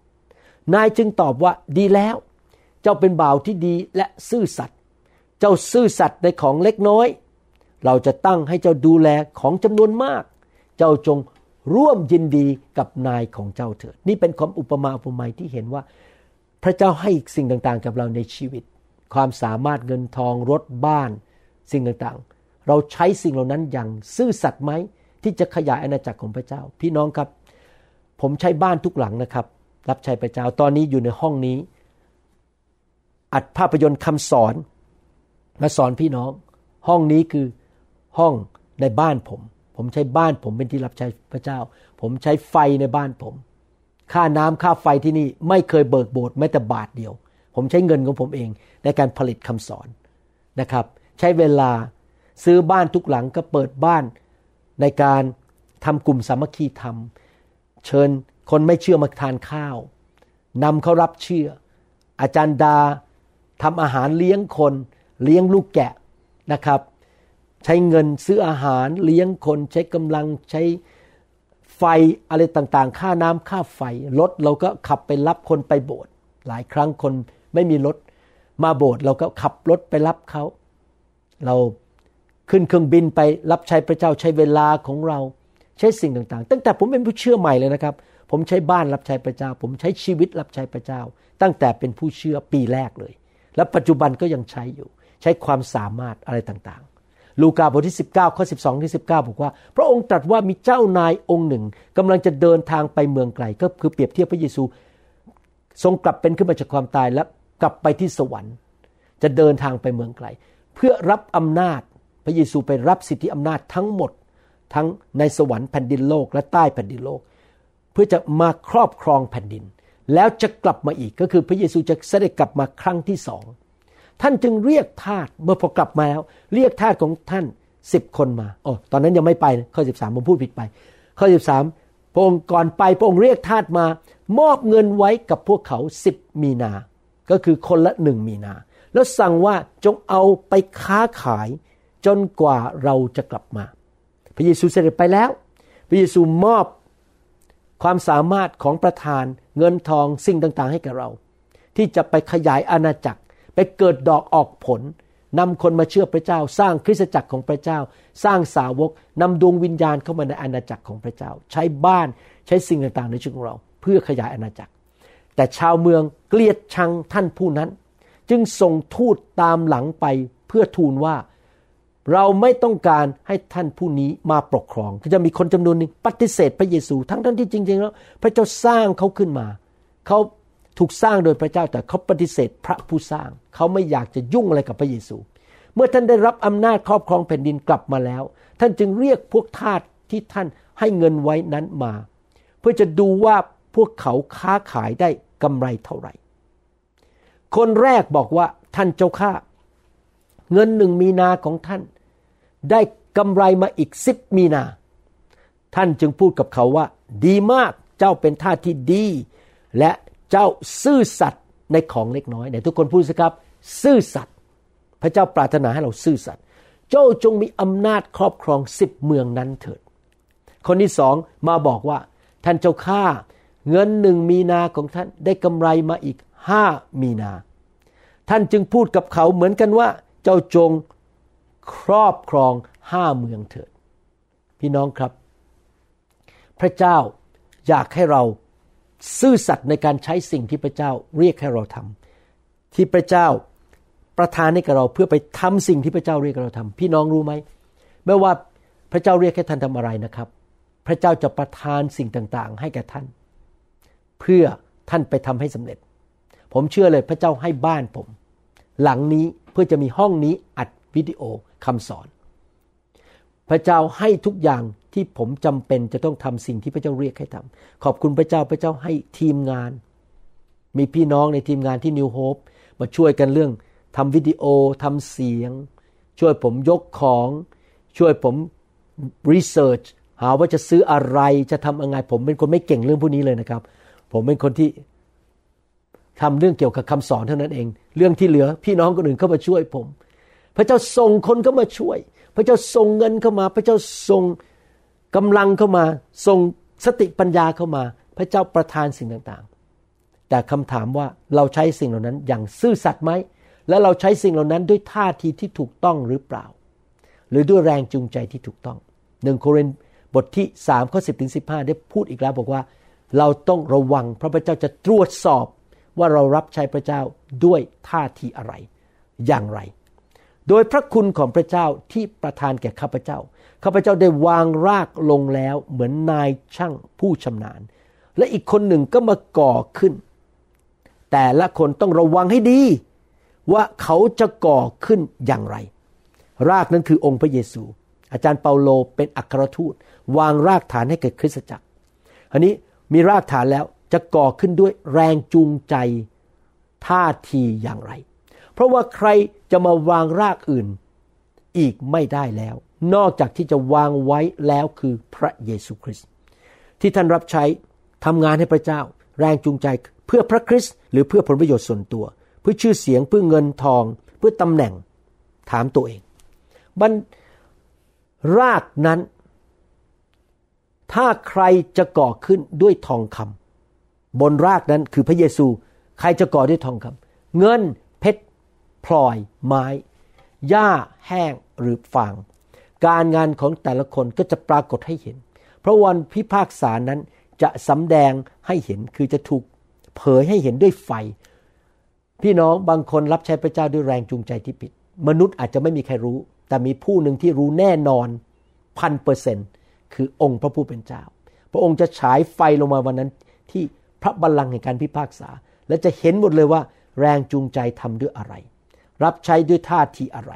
นายจึงตอบว่าดีแล้ว เจ้าเป็นบ่าวที่ดีและซื่อสัตย์เจ้าซื่อสัตย์ในของเล็กน้อย เราจะตั้งให้เจ้าดูแลของจำนวนมาก เจ้าจง ร่วมยินดีกับนายของเจ้าเถิดนี่เป็นความอุปมาอุปไมยที่เห็นว่า พระเจ้าให้สิ่งต่างๆ กับเราในชีวิต ความสามารถเงินทองรถบ้าน สิ่งต่างๆ เราใช้สิ่งเหล่านั้นอย่างซื่อสัตย์ไหมที่จะขยายอาณาจักรของพระเจ้า พี่น้องครับ ผมใช้บ้านทุกหลังนะครับ รับใช้พระเจ้าตอนนี้อยู่ในห้องนี้ อัดภาพยนตร์คำสอนมาสอนพี่น้อง ห้องนี้คือห้องในบ้านผม ผมใช้บ้านผมเป็นที่รับใช้พระเจ้า ผมใช้ไฟในบ้านผม ค่าน้ำค่าไฟที่นี่ไม่เคยเบิกโบสถ์แม้แต่บาทเดียว ผมใช้เงินของผมเองในการผลิตคำสอนนะครับ ใช้เวลาซื้อบ้านทุกหลังก็เปิดบ้านในการทำกลุ่มสามัคคีธรรม เชิญคนไม่เชื่อมาทานข้าวนำเขารับเชื่อ อาจารย์ดาทำอาหารเลี้ยงคนเลี้ยงลูกแกะนะครับ ใช้เงินซื้ออาหารเลี้ยงคนใช้กำลังใช้ไฟอะไรต่างๆ ค่าน้ำค่าไฟรถเราก็ขับไปรับคนไปโบสถ์หลายครั้งคนไม่มีรถมาโบสถ์เราก็ขับรถไปรับเขา เราขึ้นเครื่องบินไปรับใช้พระเจ้าใช้เวลาของเราใช้สิ่งต่างๆ ตั้งแต่ผมเป็นผู้เชื่อใหม่เลยนะครับ ผมใช้บ้านรับใช้พระเจ้า ผมใช้ชีวิตรับใช้พระเจ้า ตั้งแต่เป็นผู้เชื่อปีแรกเลย และปัจจุบันก็ยังใช้อยู่ ใช้ความสามารถอะไรต่างๆ ลูกาบทที่ 19 ข้อ 12 ที่ 19 บอกว่า พระองค์ตรัสว่ามีเจ้านายองค์หนึ่งกำลังจะเดินทางไปเมืองไกล ก็คือเปรียบเทียบพระเยซู ทรงกลับเป็นขึ้นมาจากความตายและกลับไปที่สวรรค์ จะเดินทางไปเมืองไกล เพื่อรับอำนาจพระเยซูไปรับสิทธิอำนาจทั้งหมด ทั้งในสวรรค์แผ่นดินโลกและใต้แผ่นดินโลก เพื่อจะมาครอบครองแผ่นดิน แล้วจะกลับมาอีกก็คือพระเยซูจะเสด็จกลับมาครั้งที่สอง ท่านจึงเรียกทาสเมื่อพอกลับมาแล้ว เรียกทาสของท่านสิบคนมาโอ้ตอนนั้นยังไม่ไปข้อสิบสามผมพูดผิดไป ข้อสิบสามพระองค์ก่อนไปพระองค์เรียกทาสมา มอบเงินไว้กับพวกเขาสิบมีนา ก็คือคนละหนึ่งมีนา แล้วสั่งว่าจงเอาไปค้าขาย จนกว่าเราจะกลับมา พระเยซูเสด็จไปแล้ว พระเยซูมอบความสามารถของประธานเงินทองสิ่งต่างๆให้กับเรา ที่จะไปขยายอาณาจักร ไปเกิดดอกออกผลนำคนมาเชื่อพระเจ้า สร้างคริสตจักรของพระเจ้า สร้างสาวกนำดวงวิญญาณเข้ามาในอาณาจักรของพระเจ้า ใช้บ้านใช้สิ่งต่างๆ ในชีวิตของเรา เพื่อขยายอาณาจักร แต่ชาวเมืองเกลียดชังท่านผู้นั้น จึงส่งทูตตามหลังไปเพื่อทูลว่า เราไม่ต้องการให้ท่านผู้นี้มาปกครองก็จะมีคนจำนวนหนึ่งปฏิเสธพระเยซู ทั้งท่านที่จริงๆแล้ว พระเจ้าสร้างเขาขึ้นมา เขา ถูกสร้างโดยพระเจ้าแต่เขาปฏิเสธพระผู้สร้าง เขาไม่อยากจะยุ่งอะไรกับพระเยซู เมื่อท่านได้รับอำนาจครอบครองแผ่นดินกลับมาแล้ว ท่านจึงเรียกพวกทาสที่ท่านให้เงินไว้นั้นมา เพื่อจะดูว่าพวกเขาค้าขายได้กำไรเท่าไหร่ คนแรกบอกว่าท่านเจ้าข้าเงินหนึ่งมีนาของท่าน ได้กำไรมาอีกสิบมีนา ท่านจึงพูดกับเขาว่า ดีมากเจ้าเป็นท่าที่ดี และ เจ้าซื่อสัตย์ในของเล็กน้อยไหนทุกคนพูดสิครับ ซื่อสัตย์พระเจ้าปรารถนาให้เราซื่อสัตย์เจ้าจงมีอำนาจครอบครองสิบเมืองนั้นเถิด คนที่สองมาบอกว่า ท่านเจ้าข้าเงินหนึ่งมีนาของท่านได้กำไรมาอีกห้ามีนา ท่านจึงพูดกับเขาเหมือนกันว่า เจ้าจงครอบครองห้าเมืองเถิด พี่น้องครับ พระเจ้าอยากให้เรา ซื่อสัตย์ในการใช้สิ่งที่พระเจ้าเรียกให้เราทำที่พระเจ้าประทานให้กับเราเพื่อไปทำสิ่งที่พระเจ้าเรียกเราทำพี่น้องรู้ไหมไม่ว่าพระเจ้าเรียกให้ท่านทำอะไรนะครับ พระเจ้าจะประทานสิ่งต่างๆ ให้แก่ท่าน เพื่อท่านไปทำให้สำเร็จ ผมเชื่อเลยพระเจ้าให้บ้านผม หลังนี้เพื่อจะมีห้องนี้อัดวิดีโอคำสอน พระเจ้าให้ทุกอย่าง ที่ผมจำเป็นจะต้องทำสิ่งที่พระเจ้าเรียกให้ทำขอบคุณพระเจ้าพระเจ้าให้ทีมงาน มีพี่น้องในทีมงานที่นิวโฮปมาช่วยกันเรื่องทำวิดีโอทำเสียง ช่วยผมยกของ ช่วยผมรีเสิร์ชหาว่าจะซื้ออะไรจะทำยังไงผมเป็นคนไม่เก่งเรื่องพวกนี้เลยนะครับ ผมเป็นคนที่ทำเรื่องเกี่ยวกับคำสอนเท่านั้นเอง เรื่องที่เหลือพี่น้องคนอื่นเข้ามาช่วยผม พระเจ้าส่งคนเข้ามาช่วย พระเจ้าส่งเงินเข้ามา พระเจ้าส่ง กำลังเข้ามาส่งสติปัญญาเข้ามา พระเจ้าประทานสิ่งต่างๆ แต่คำถามว่าเราใช้สิ่งเหล่านั้นอย่างซื่อสัตย์ไหม และเราใช้สิ่งเหล่านั้นด้วยท่าทีที่ถูกต้องหรือเปล่า หรือด้วยแรงจูงใจที่ถูกต้องหนึ่งโครินบทที่3ข้อ10ถึง15 ได้พูดอีกแล้วบอกว่า เราต้องระวังพระพระเจ้าจะตรวจสอบว่าเรารับใช้พระเจ้าด้วยท่าทีอะไร อย่างไร โดยพระคุณของพระเจ้าที่ประทานแก่ข้าพเจ้า ข้าพเจ้าได้วางรากลงแล้วเหมือนนายช่างผู้ชำนาญ และอีกคนหนึ่งก็มาก่อขึ้น แต่ละคนต้องระวังให้ดี ว่าเขาจะก่อขึ้นอย่างไร รากนั้นคือองค์พระเยซู อาจารย์เปาโลเป็นอัครทูต วางรากฐานให้เกิดคริสตจักรอันนี้มีรากฐานแล้วจะก่อขึ้นด้วยแรงจูงใจท่าทีอย่างไร เพราะว่าใคร จะมาวางรากอื่นอีกไม่ได้แล้ว นอกจากที่จะวางไว้แล้วคือพระเยซูคริสต์ที่ท่านรับใช้ทำงานให้พระเจ้า แรงจูงใจเพื่อพระคริสต์หรือเพื่อผลประโยชน์ส่วนตัว เพื่อชื่อเสียงเพื่อเงินทอง เพื่อตำแหน่งถามตัวเองมันรากนั้น ถ้าใครจะก่อขึ้นด้วยทองคำบนรากนั้นคือพระเยซู ใครจะก่อด้วยทองคำเงิน พลอยไม้ หญ้าแห้งหรือฟาง การงานของแต่ละคนก็จะปรากฏให้เห็น เพราะวันพิพากษานั้นจะสำแดงให้เห็นคือจะถูกเผยให้เห็นด้วยไฟ พี่น้องบางคนรับใช้พระเจ้าด้วยแรงจูงใจที่ผิด มนุษย์อาจจะไม่มีใครรู้ แต่มีผู้หนึ่งที่รู้แน่นอนพันเปอร์เซนคือองค์พระผู้เป็นเจ้า พระองค์จะฉายไฟลงมาวันนั้นที่พระบัลลังก์แห่งการพิพากษา และจะเห็นหมดเลยว่าแรงจูงใจทำด้วยอะไร รับใช้ด้วยท่าทีอะไร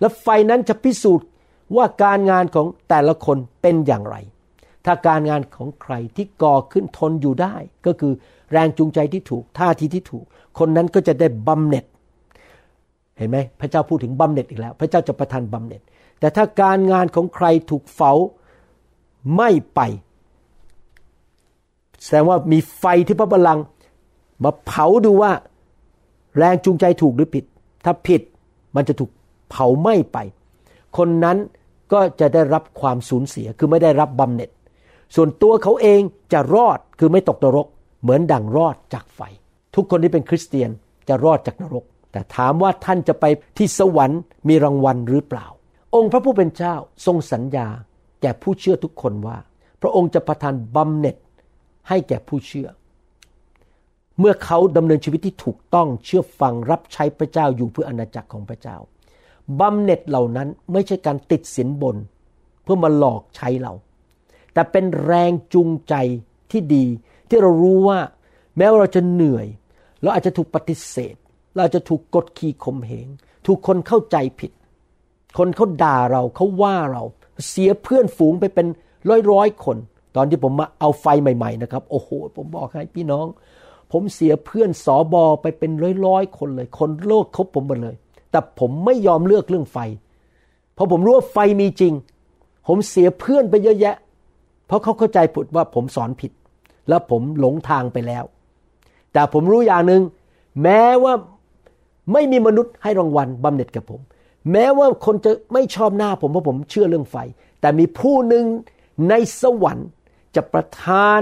และไฟนั้นจะพิสูจน์ว่าการงานของแต่ละคนเป็นอย่างไร ถ้าการงานของใครที่ก่อขึ้นทนอยู่ได้ ก็คือแรงจูงใจที่ถูกท่าทีที่ถูก คนนั้นก็จะได้บำเหน็จ เห็นไหมพระเจ้าพูดถึงบำเหน็จอีกแล้ว พระเจ้าจะประทานบำเหน็จ แต่ถ้าการงานของใครถูกเผาไม่ไป แสดงว่ามีไฟที่พระบัลลังก์มาเผาดูว่าแรงจูงใจถูกหรือผิด ถ้าผิดมันจะถูกเผาไหม้ไป คนนั้นก็จะได้รับความสูญเสียคือไม่ได้รับบำเหน็จ ส่วนตัวเขาเองจะรอดคือไม่ตกนรก เหมือนดั่งรอดจากไฟ ทุกคนที่เป็นคริสเตียนจะรอดจากนรก แต่ถามว่าท่านจะไปที่สวรรค์มีรางวัลหรือเปล่า องค์พระผู้เป็นเจ้าทรงสัญญาแก่ผู้เชื่อทุกคนว่า พระองค์จะประทานบำเหน็จให้แก่ผู้เชื่อ เมื่อเขาดำเนินชีวิตที่ถูกต้องเชื่อฟังรับใช้พระเจ้าอยู่เพื่ออาณาจักรของพระเจ้าบำเหน็จเหล่านั้นไม่ใช่การติดสินบน เพื่อมาหลอกใช้เรา แต่เป็นแรงจูงใจที่ดี ที่เรารู้ว่า แม้ว่าเราจะเหนื่อย เราอาจจะถูกปฏิเสธ เราจะถูกกดขี่ข่มเหง ถูกคนเข้าใจผิด คนเขาด่าเราเขาว่าเรา เสียเพื่อนฝูงไปเป็นร้อยร้อยคน ตอนที่ผมมาเอาไฟใหม่ ๆ นะครับ โอ้โห ผมบอกให้พี่น้อง ผมเสียเพื่อนสอบอไปเป็นร้อยๆคนเลย คนโลกคบผมหมดเลย แต่ผมไม่ยอมเลือกเรื่องไฟ เพราะผมรู้ว่าไฟมีจริง ผมเสียเพื่อนไปเยอะแยะ เพราะเขาเข้าใจผุดว่าผมสอนผิด แล้วผมหลงทางไปแล้ว แต่ผมรู้อย่างหนึ่งแม้ว่าไม่มีมนุษย์ให้รางวัลบำเหน็จกับผม แม้ว่าคนจะไม่ชอบหน้าผมเพราะผมเชื่อเรื่องไฟ แต่มีผู้หนึ่งในสวรรค์จะประทาน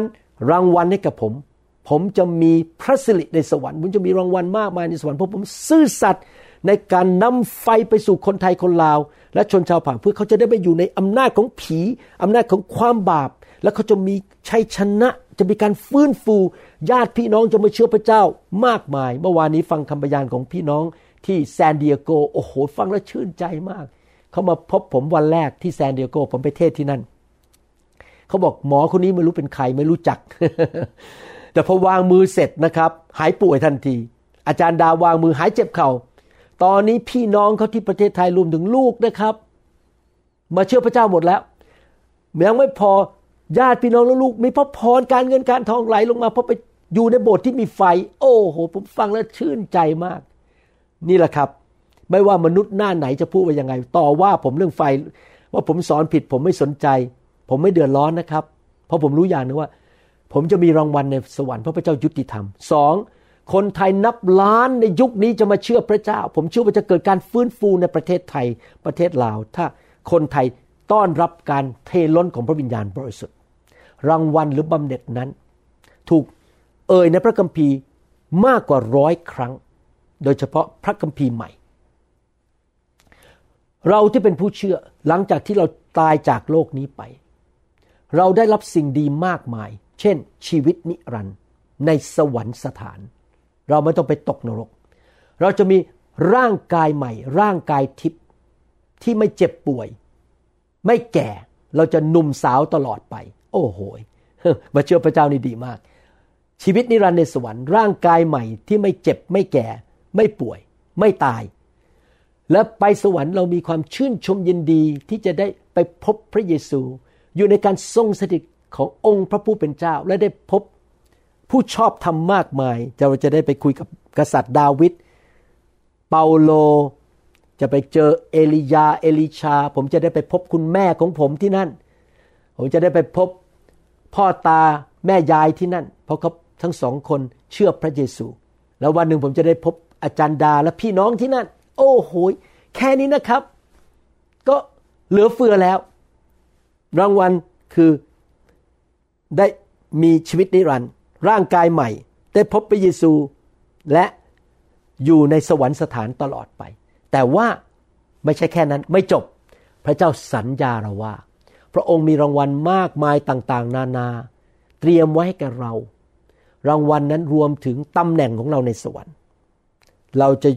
รางวัลให้กับผม ผมจะมีพระสิริในสวรรค์ผมจะมีรางวัลมากมายในสวรรค์เพราะผมซื่อสัตย์ในการนำไฟไปสู่คนไทยคนลาว และชนชาวผ่าเพื่อเขาจะได้ไปอยู่ในอำนาจของผีอำนาจของความบาป แล้วเขาจะมีชัยชนะจะมีการฟื้นฟูญาติพี่น้องจะมาเชื่อพระเจ้ามากมาย เมื่อวานนี้ฟังคำพยานของพี่น้องที่แซนดิเอโกโอ้โห ฟังแล้วชื่นใจมาก เขามาพบผมวันแรกที่แซนดิเอโกผมไปเทศที่นั่น เขาบอกหมอคนนี้ไม่รู้เป็นใครไม่รู้จัก แต่พอวางมือเสร็จนะครับ หายป่วยทันที อาจารย์ดาวางมือหายเจ็บเขา่าตอนนี้พี่น้องเขาที่ประเทศไทยรวมถึงลูกนะครับ มาเชื่อพระเจ้าหมดแล้วยังไม่พอญาติพี่น้องและลูก มีพระพรการเงินการทองไหลลงมาเพราะไปอยู่ในโบสถ์ที่มีไฟ โอ้โห ผมฟังแล้วชื่นใจมาก นี่แหละครับ ไม่ว่ามนุษย์หน้าไหนจะพูดว่ายังไง ต่อว่าผมเรื่องไฟ ว่าผมสอนผิดผมไม่สนใจ ผมไม่เดือดร้อนนะครับ เพราะผมรู้อย่างนึงว่า ผมจะมีรางวัลในสวรรค์เพราะพระเจ้ายุติธรรมสองคนไทยนับล้านในยุคนี้จะมาเชื่อพระเจ้า ผมเชื่อว่าจะเกิดการฟื้นฟูในประเทศไทยประเทศลาว ถ้าคนไทยต้อนรับการเทล้นของพระวิญญาณบริสุทธิ์ รางวัลหรือบำเหน็จนั้น ถูกเอ่ยในพระคัมภีร์มากกว่าร้อยครั้ง โดยเฉพาะพระคัมภีร์ใหม่ เราที่เป็นผู้เชื่อหลังจากที่เราตายจากโลกนี้ไป เราได้รับสิ่งดีมากมาย เช่น ชีวิตนิรันดร์ในสวรรคสถาน เราไม่ต้องไปตกนรก เราจะมีร่างกายใหม่ ร่างกายทิพย์ที่ไม่เจ็บป่วย ไม่แก่เราจะหนุ่มสาวตลอดไป โอ้โหมาเชื่อพระเจ้านี่ดีมาก ชีวิตนิรันดร์ในสวรรค์ร่างกายใหม่ที่ไม่เจ็บไม่แก่ ไม่ป่วย ไม่ตาย และไปสวรรค์เรามีความชื่นชมยินดีที่จะได้ไปพบพระเยซู อยู่ในการทรงสถิต ขององค์พระผู้เป็นเจ้า และได้พบผู้ชอบทำมากมายเราจะได้ไปคุยกับกษัตริย์ดาวิดเปาโลจะไปเจอเอลียาเอลิชา ผมจะได้ไปพบคุณแม่ของผมที่นั่น ผมจะได้ไปพบพ่อตาแม่ยายที่นั่น เพราะเขาทั้งสองคนเชื่อพระเยซู แล้ววันหนึ่งผมจะได้พบอาจารย์ดาและพี่น้องที่นั่น โอ้โหแค่นี้นะครับ ก็เหลือเฟือแล้ว รางวัลคือ ได้มีชีวิตนิรันดร์ร่างกายใหม่ ได้พบพระเยซู และอยู่ในสวรรคสถานตลอดไป แต่ว่าไม่ใช่แค่นั้นไม่จบ พระเจ้าสัญญาเราว่า พระองค์มีรางวัลมากมายต่างๆ นานา เตรียมไว้ให้แก่เรา รางวัลนนั้นรวมถึงตำแหน่งของเราในสวรรค์ เราจะ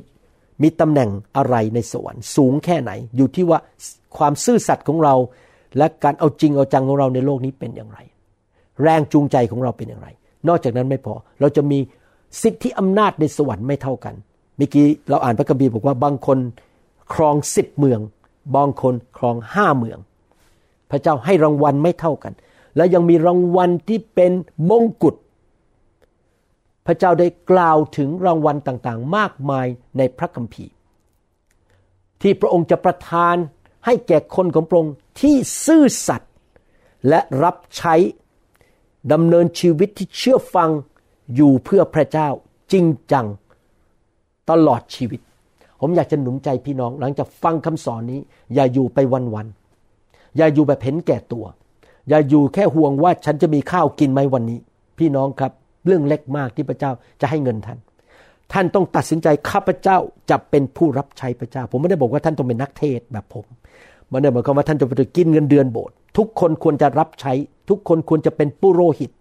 มีตำแหน่งอะไรในสวรรค์ สูงแค่ไหน อยู่ที่ว่าความซื่อสัตย์ของเรา และการเอาจริงเอาจังของเราในโลกนี้เป็นอย่างไร แรงจูงใจของเราเป็นอย่างไร นอกจากนั้นไม่พอ เราจะมีสิทธิอำนาจในสวรรค์ไม่เท่ากันเมื่อกี้เราอ่านพระคัมภีร์บอกว่าบางคนครองสิบเมือง บางคนครองห้าเมือง พระเจ้าให้รางวัลไม่เท่ากัน และยังมีรางวัลที่เป็นมงกุฎพระเจ้าได้กล่าวถึงรางวัลต่างๆ มากมายในพระคัมภีร์ ที่พระองค์จะประทานให้แก่คนของพระองค์ที่ซื่อสัตย์และรับใช้ ดำเนินชีวิตที่เชื่อฟังอยู่เพื่อพระเจ้าจริงจังตลอดชีวิต ผมอยากจะหนุนใจพี่น้องหลังจากฟังคำสอนนี้ อย่าอยู่ไปวันๆอย่าอยู่แบบเห็นแก่ตัว อย่าอยู่แค่ห่วงว่าฉันจะมีข้าวกินไหมวันนี้ พี่น้องครับ เรื่องเล็กมากที่พระเจ้าจะให้เงินท่าน ท่านต้องตัดสินใจข้าพเจ้าจะเป็นผู้รับใช้พระเจ้า ผมไม่ได้บอกว่าท่านต้องเป็นนักเทศแบบผมมันไม่ได้หมายความว่าท่านจะไปกินเงินเดือนโบสถ์ทุกคนควรจะรับใช้ ทุกคนควรจะเป็นปุโรหิต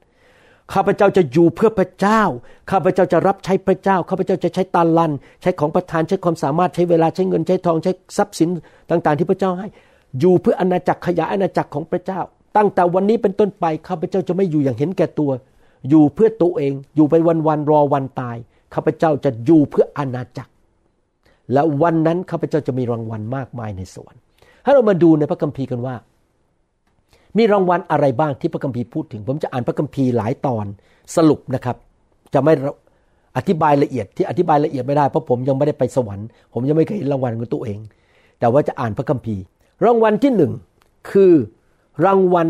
ข้าพเจ้าจะอยู่เพื่อพระเจ้า ข้าพเจ้าจะรับใช้พระเจ้า ข้าพเจ้าจะใช้ตาลัน ใช้ของประทาน ใช้ความสามารถ ใช้เวลา ใช้เงิน ใช้ทอง ใช้ทรัพย์สินต่างๆ ที่พระเจ้าให้ อยู่เพื่ออาณาจักรขยายอาณาจักรของพระเจ้า ตั้งแต่วันนี้เป็นต้นไป ข้าพเจ้าจะไม่อยู่อย่างเห็นแก่ตัว อยู่เพื่อตัวเอง อยู่ไปวันๆ รอวันตาย ข้าพเจ้าจะอยู่เพื่ออาณาจักร และวันนั้นข้าพเจ้าจะมีรางวัลมากมายในสวรรค์ ให้เรามาดูในพระคัมภีร์กันว่า มีรางวัลอะไรบ้างที่พระคัมภีร์พูดถึง ผมจะอ่านพระคัมภีร์หลายตอนสรุปนะครับ จะไม่อธิบายละเอียดที่อธิบายละเอียดไม่ได้เพราะผมยังไม่ได้ไปสวรรค์ผมยังไม่เคยเห็นรางวัลของตัวเอง แต่ว่าจะอ่านพระคัมภีร์ รางวัลที่หนึ่งคือรางวัล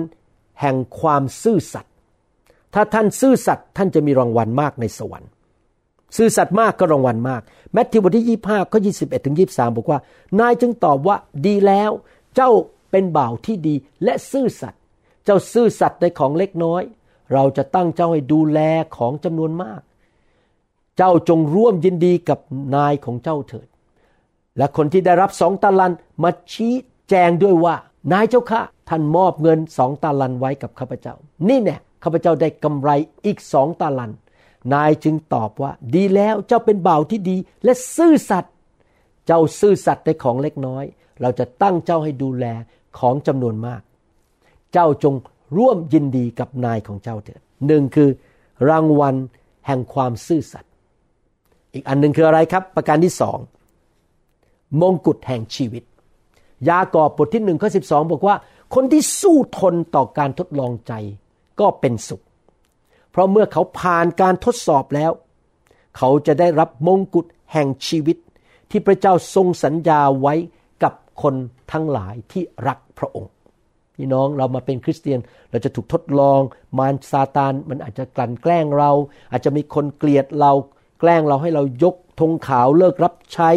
แห่งความซื่อสัตย์ถ้าท่านซื่อสัตย์ท่านจะมีรางวัลมากในสวรรค์ ซื่อสัตย์มากก็รางวัลมากแมทธิวบทที่ยี่ห้าข้อยี่สิบเอ็ดถึงยี่สามบอกว่า นายจึงตอบว่าดีแล้ว เจ้า เป็นบ่าวที่ดีและซื่อสัตย์เจ้าซื่อสัตย์ในของเล็กน้อย เราจะตั้งเจ้าให้ดูแลของจำนวนมาก เจ้าจงร่วมยินดีกับนายของเจ้าเถิด และคนที่ได้รับสองตาลันมาชี้แจงด้วยว่านายเจ้าข้าท่านมอบเงินสองตาลันไว้กับข้าพเจ้า นี่แน่ข้าพเจ้าได้กำไรอีกสองตาลัน นายจึงตอบว่า ดีแล้วเจ้าเป็นบ่าวที่ดีและซื่อสัตย์เจ้าซื่อสัตย์ในของเล็กน้อย เราจะตั้งเจ้าให้ดูแล ของจำนวนมาก เจ้าจงร่วมยินดีกับนายของเจ้าเถิดหนึ่งคือ รางวัลแห่งความซื่อสัตย์อีกอันหนึ่งคืออะไรครับ ประการที่สองมงกุฎแห่งชีวิต ยากอบบทที่หนึ่งข้อสิบสองบอกว่า คนที่สู้ทนต่อการทดลองใจก็เป็นสุข เพราะเมื่อเขาผ่านการทดสอบแล้ว เขาจะได้รับมงกุฎแห่งชีวิตที่พระเจ้าทรงสัญญาไว้ คนทั้งหลายที่รักพระองค์ พี่น้องเรามาเป็นคริสเตียนเราจะถูกทดลอง มารซาตานมันอาจจะกลั่นแกล้งเรา อาจจะมีคนเกลียดเราแกล้งเราให้เรายกธงขาวเลิกรับใช้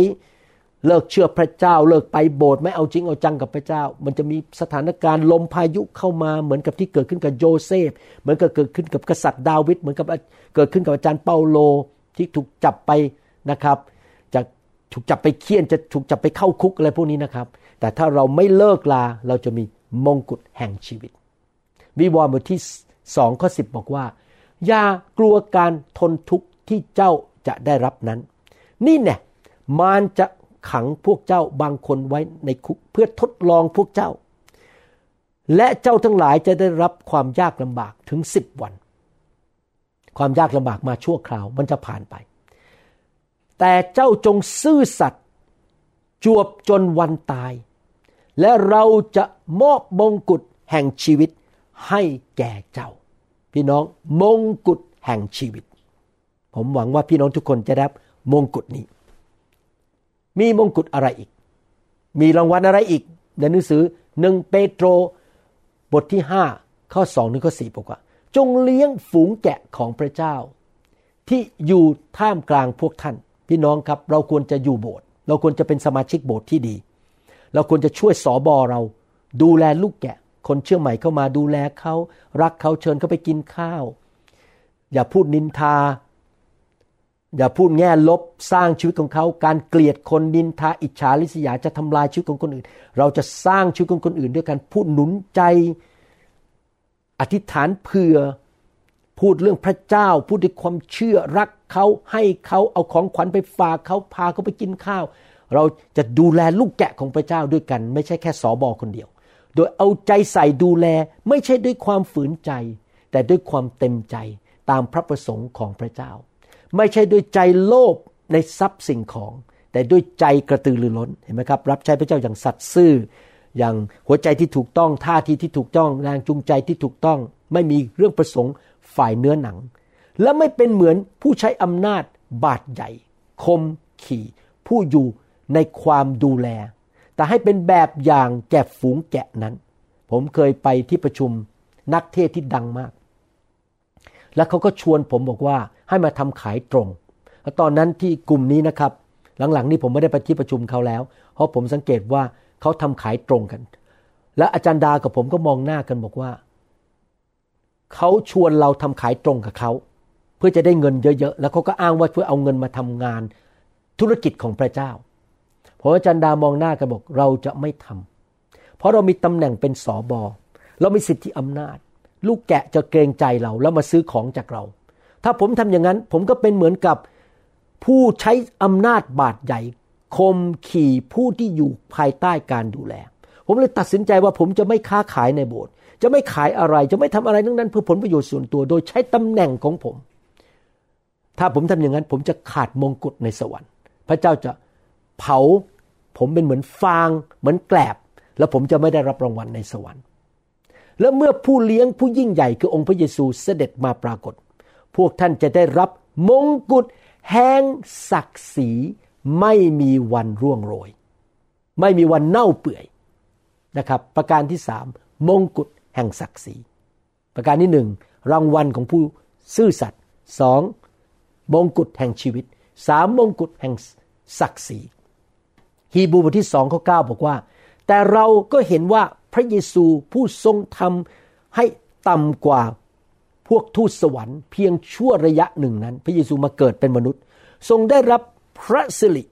เลิกเชื่อพระเจ้า เลิกไปโบสถ์ไม่เอาจริงเอาจังกับพระเจ้า มันจะมีสถานการณ์ลมพายุเข้ามาเหมือนกับที่เกิดขึ้นกับโยเซฟ เหมือนกับเกิดขึ้นกับกษัตริย์ดาวิดเหมือนกับเกิดขึ้นกับอาจารย์เปาโลที่ถูกจับไปนะครับ ถูกจับไปเคี่ยนจะถูกจับไปเข้าคุกอะไรพวกนี้นะครับ แต่ถ้าเราไม่เลิกลาเราจะมีมงกุฎแห่งชีวิต วิวรณ์บทที่สองข้อสิบบอกว่า อย่ากลัวการทนทุกข์ที่เจ้าจะได้รับนั้น นี่เนี่ยมารจะขังพวกเจ้าบางคนไว้ในคุกเพื่อทดลองพวกเจ้า และเจ้าทั้งหลายจะได้รับความยากลำบากถึงสิบวัน ความยากลำบากมาชั่วคราวมันจะผ่านไป แต่เจ้าจงซื่อสัตย์จวบจนวันตาย และเราจะมอบมงกุฎแห่งชีวิตให้แก่เจ้า พี่น้องมงกุฎแห่งชีวิต ผมหวังว่าพี่น้องทุกคนจะได้มงกุฎนี้ มีมงกุฎอะไรอีก มีรางวัลอะไรอีก ในหนังสือหนึ่งเปโตรบทที่ห้าข้อสองถึงข้อสี่บอกว่า จงเลี้ยงฝูงแกะของพระเจ้า ที่อยู่ท่ามกลางพวกท่าน พี่น้องครับเราควรจะอยู่โบสถ์เราควรจะเป็นสมาชิกโบสถ์ที่ดี เราควรจะช่วยสอบอเรา ดูแลลูกแกะ คนเชื่อใหม่เข้ามาดูแลเขารักเขาเชิญเขาไปกินข้าว อย่าพูดนินทา อย่าพูดแง่ลบสร้างชีวิตของเขา การเกลียดคนนินทาอิจฉาริษยาจะทำลายชีวิตของคนอื่น เราจะสร้างชีวิตของคนอื่น ด้วยการพูดหนุนใจอธิษฐานเผื่อพูดเรื่องพระเจ้า พูดด้วยความเชื่อรัก เขาให้เขาเอาของขวัญไปฝากเขาพาเขาไปกินข้าว เราจะดูแลลูกแกะของพระเจ้าด้วยกัน ไม่ใช่แค่สอบอคนเดียว โดยเอาใจใส่ดูแลไม่ใช่ด้วยความฝืนใจ แต่ด้วยความเต็มใจตามพระประสงค์ของพระเจ้า ไม่ใช่ด้วยใจโลภในทรัพย์สิ่งของ แต่ด้วยใจกระตือรือร้นเห็นไหมครับ รับใช้พระเจ้าอย่างสัตย์ซื่อ อย่างหัวใจที่ถูกต้องท่าทีที่ถูกต้องแรงจูงใจที่ถูกต้อง ไม่มีเรื่องประสงค์ฝ่ายเนื้อหนัง และไม่เป็นเหมือนผู้ใช้อำนาจบาดใหญ่ คมขี่ ผู้อยู่ในความดูแล แต่ให้เป็นแบบอย่างแก่ฝูงแกะนั้น ผมเคยไปที่ประชุมนักเทศที่ดังมาก แล้วเขาก็ชวนผมบอกว่าให้มาทำขายตรงแล้วตอนนั้นที่กลุ่มนี้นะครับ หลังๆ นี้ผมไม่ได้ไปที่ประชุมเขาแล้ว เพราะผมสังเกตว่าเขาทำขายตรงกัน และอาจารย์ดากับผมก็มองหน้ากันบอกว่าเขาชวนเราทำขายตรงกับเขา เพื่อจะได้เงินเยอะๆ แล้วเขาก็อ้างว่าเพื่อเอาเงินมาทำงานธุรกิจของพระเจ้าพออาจารย์ดามองหน้ากันบอกเราจะไม่ทำเพราะเรามีตำแหน่งเป็นสอบอเรามีสิทธิอำนาจ ลูกแกะจะเกรงใจเราแล้วมาซื้อของจากเรา ถ้าผมทำอย่างนั้น ผมก็เป็นเหมือนกับผู้ใช้อำนาจบาดใหญ่คมขี่ผู้ที่อยู่ภายใต้การดูแล ผมเลยตัดสินใจว่าผมจะไม่ค้าขายในโบสถ์จะไม่ขายอะไรจะไม่ทำอะไรทั้งนั้นเพื่อผลประโยชน์ส่วนตัว โดยใช้ตำแหน่งของผม ถ้าผมทำอย่างนั้น ผมจะขาดมงกุฎในสวรรค์ พระเจ้าจะเผา ผมเป็นเหมือนฟาง เหมือนแกลบ แล้วผมจะไม่ได้รับรางวัลในสวรรค์ แล้วเมื่อผู้เลี้ยงผู้ยิ่งใหญ่คือองค์พระเยซูเสด็จมาปรากฏ พวกท่านจะได้รับมงกุฎแห่งศักดิ์ศรีไม่มีวันร่วงโรย ไม่มีวันเน่าเปื่อยนะครับ ประการที่สามมงกุฎแห่งศักดิ์ศรีประการที่หนึ่งรางวัลของผู้ซื่อสัตย์สอง มงกุฎแห่งชีวิตสามมงกุฎแห่งศักดิ์ศรีฮีบรูบทที่สองข้อเก้าบอกว่า แต่เราก็เห็นว่าพระเยซูผู้ทรงทำให้ต่ำกว่าพวกทูตสวรรค์เพียงชั่วระยะหนึ่งนั้น พระเยซูมาเกิดเป็นมนุษย์ ทรงได้รับพระสิริ